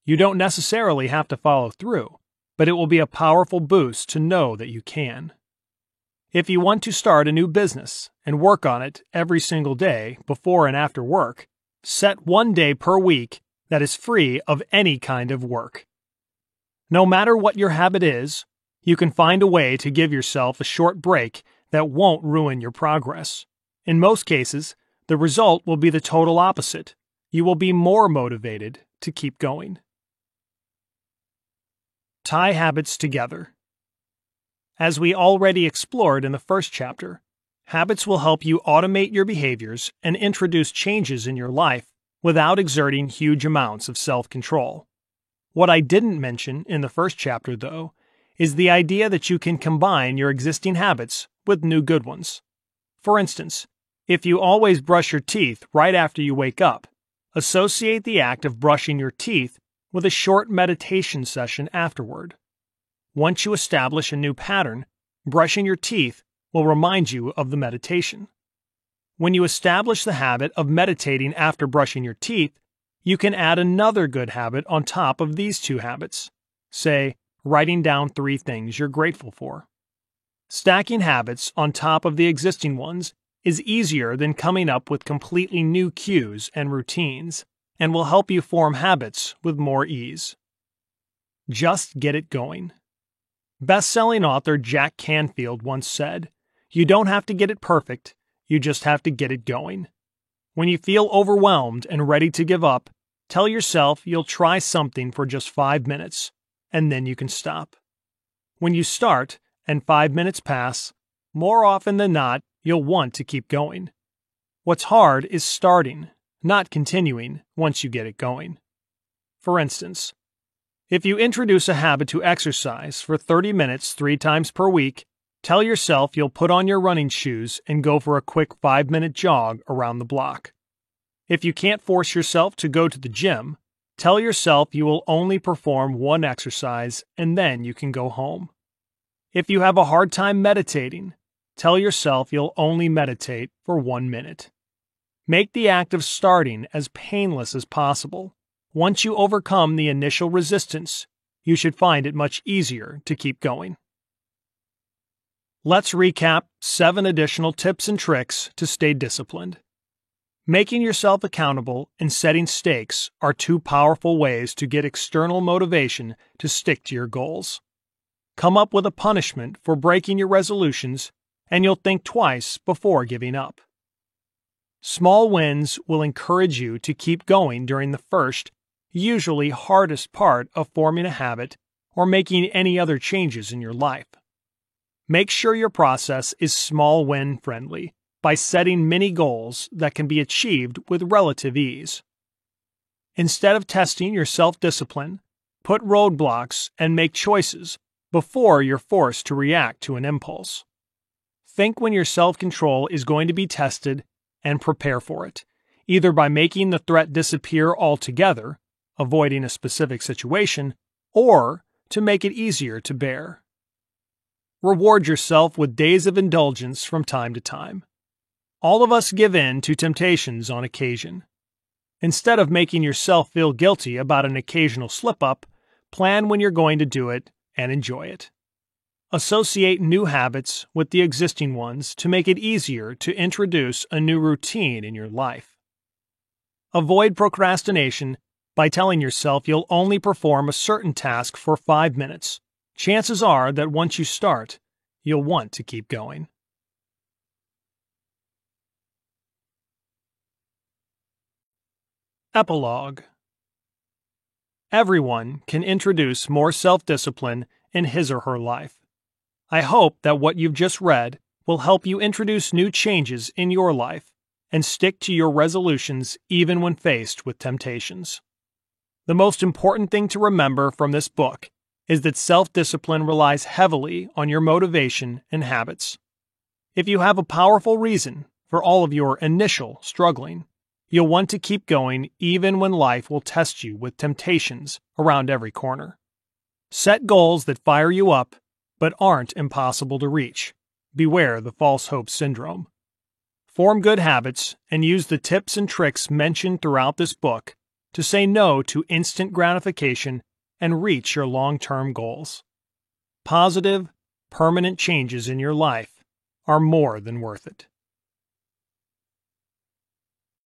You don't necessarily have to follow through, but it will be a powerful boost to know that you can. If you want to start a new business and work on it every single day before and after work, set one day per week that is free of any kind of work. No matter what your habit is, you can find a way to give yourself a short break that won't ruin your progress. In most cases, the result will be the total opposite. You will be more motivated to keep going. Tie habits together. As we already explored in the first chapter, habits will help you automate your behaviors and introduce changes in your life without exerting huge amounts of self control. What I didn't mention in the first chapter, though, is the idea that you can combine your existing habits with new good ones. For instance, if you always brush your teeth right after you wake up, associate the act of brushing your teeth with a short meditation session afterward. Once you establish a new pattern, brushing your teeth will remind you of the meditation. When you establish the habit of meditating after brushing your teeth, you can add another good habit on top of these two habits. Say, writing down three things you're grateful for. Stacking habits on top of the existing ones is easier than coming up with completely new cues and routines, and will help you form habits with more ease. Just get it going. Best selling author Jack Canfield once said, You don't have to get it perfect, you just have to get it going. When you feel overwhelmed and ready to give up, tell yourself you'll try something for just five minutes, and then you can stop. When you start and five minutes pass, more often than not, you'll want to keep going. What's hard is starting, not continuing once you get it going. For instance, if you introduce a habit to exercise for 30 minutes three times per week, tell yourself you'll put on your running shoes and go for a quick five minute jog around the block. If you can't force yourself to go to the gym, tell yourself you will only perform one exercise and then you can go home. If you have a hard time meditating, tell yourself you'll only meditate for one minute. Make the act of starting as painless as possible. Once you overcome the initial resistance, you should find it much easier to keep going. Let's recap seven additional tips and tricks to stay disciplined. Making yourself accountable and setting stakes are two powerful ways to get external motivation to stick to your goals. Come up with a punishment for breaking your resolutions, and you'll think twice before giving up. Small wins will encourage you to keep going during the first, usually hardest part of forming a habit or making any other changes in your life. Make sure your process is small win friendly by setting mini goals that can be achieved with relative ease. Instead of testing your self discipline, put roadblocks and make choices before you're forced to react to an impulse. Think when your self control is going to be tested and prepare for it, either by making the threat disappear altogether, avoiding a specific situation, or to make it easier to bear. Reward yourself with days of indulgence from time to time. All of us give in to temptations on occasion. Instead of making yourself feel guilty about an occasional slip up, plan when you're going to do it and enjoy it. Associate new habits with the existing ones to make it easier to introduce a new routine in your life. Avoid procrastination by telling yourself you'll only perform a certain task for five minutes. Chances are that once you start, you'll want to keep going. Epilogue Everyone can introduce more self discipline in his or her life. I hope that what you've just read will help you introduce new changes in your life and stick to your resolutions even when faced with temptations. The most important thing to remember from this book is that self discipline relies heavily on your motivation and habits. If you have a powerful reason for all of your initial struggling, you'll want to keep going even when life will test you with temptations around every corner. Set goals that fire you up but aren't impossible to reach. Beware the false hope syndrome. Form good habits and use the tips and tricks mentioned throughout this book to say no to instant gratification and reach your long term goals. Positive, permanent changes in your life are more than worth it.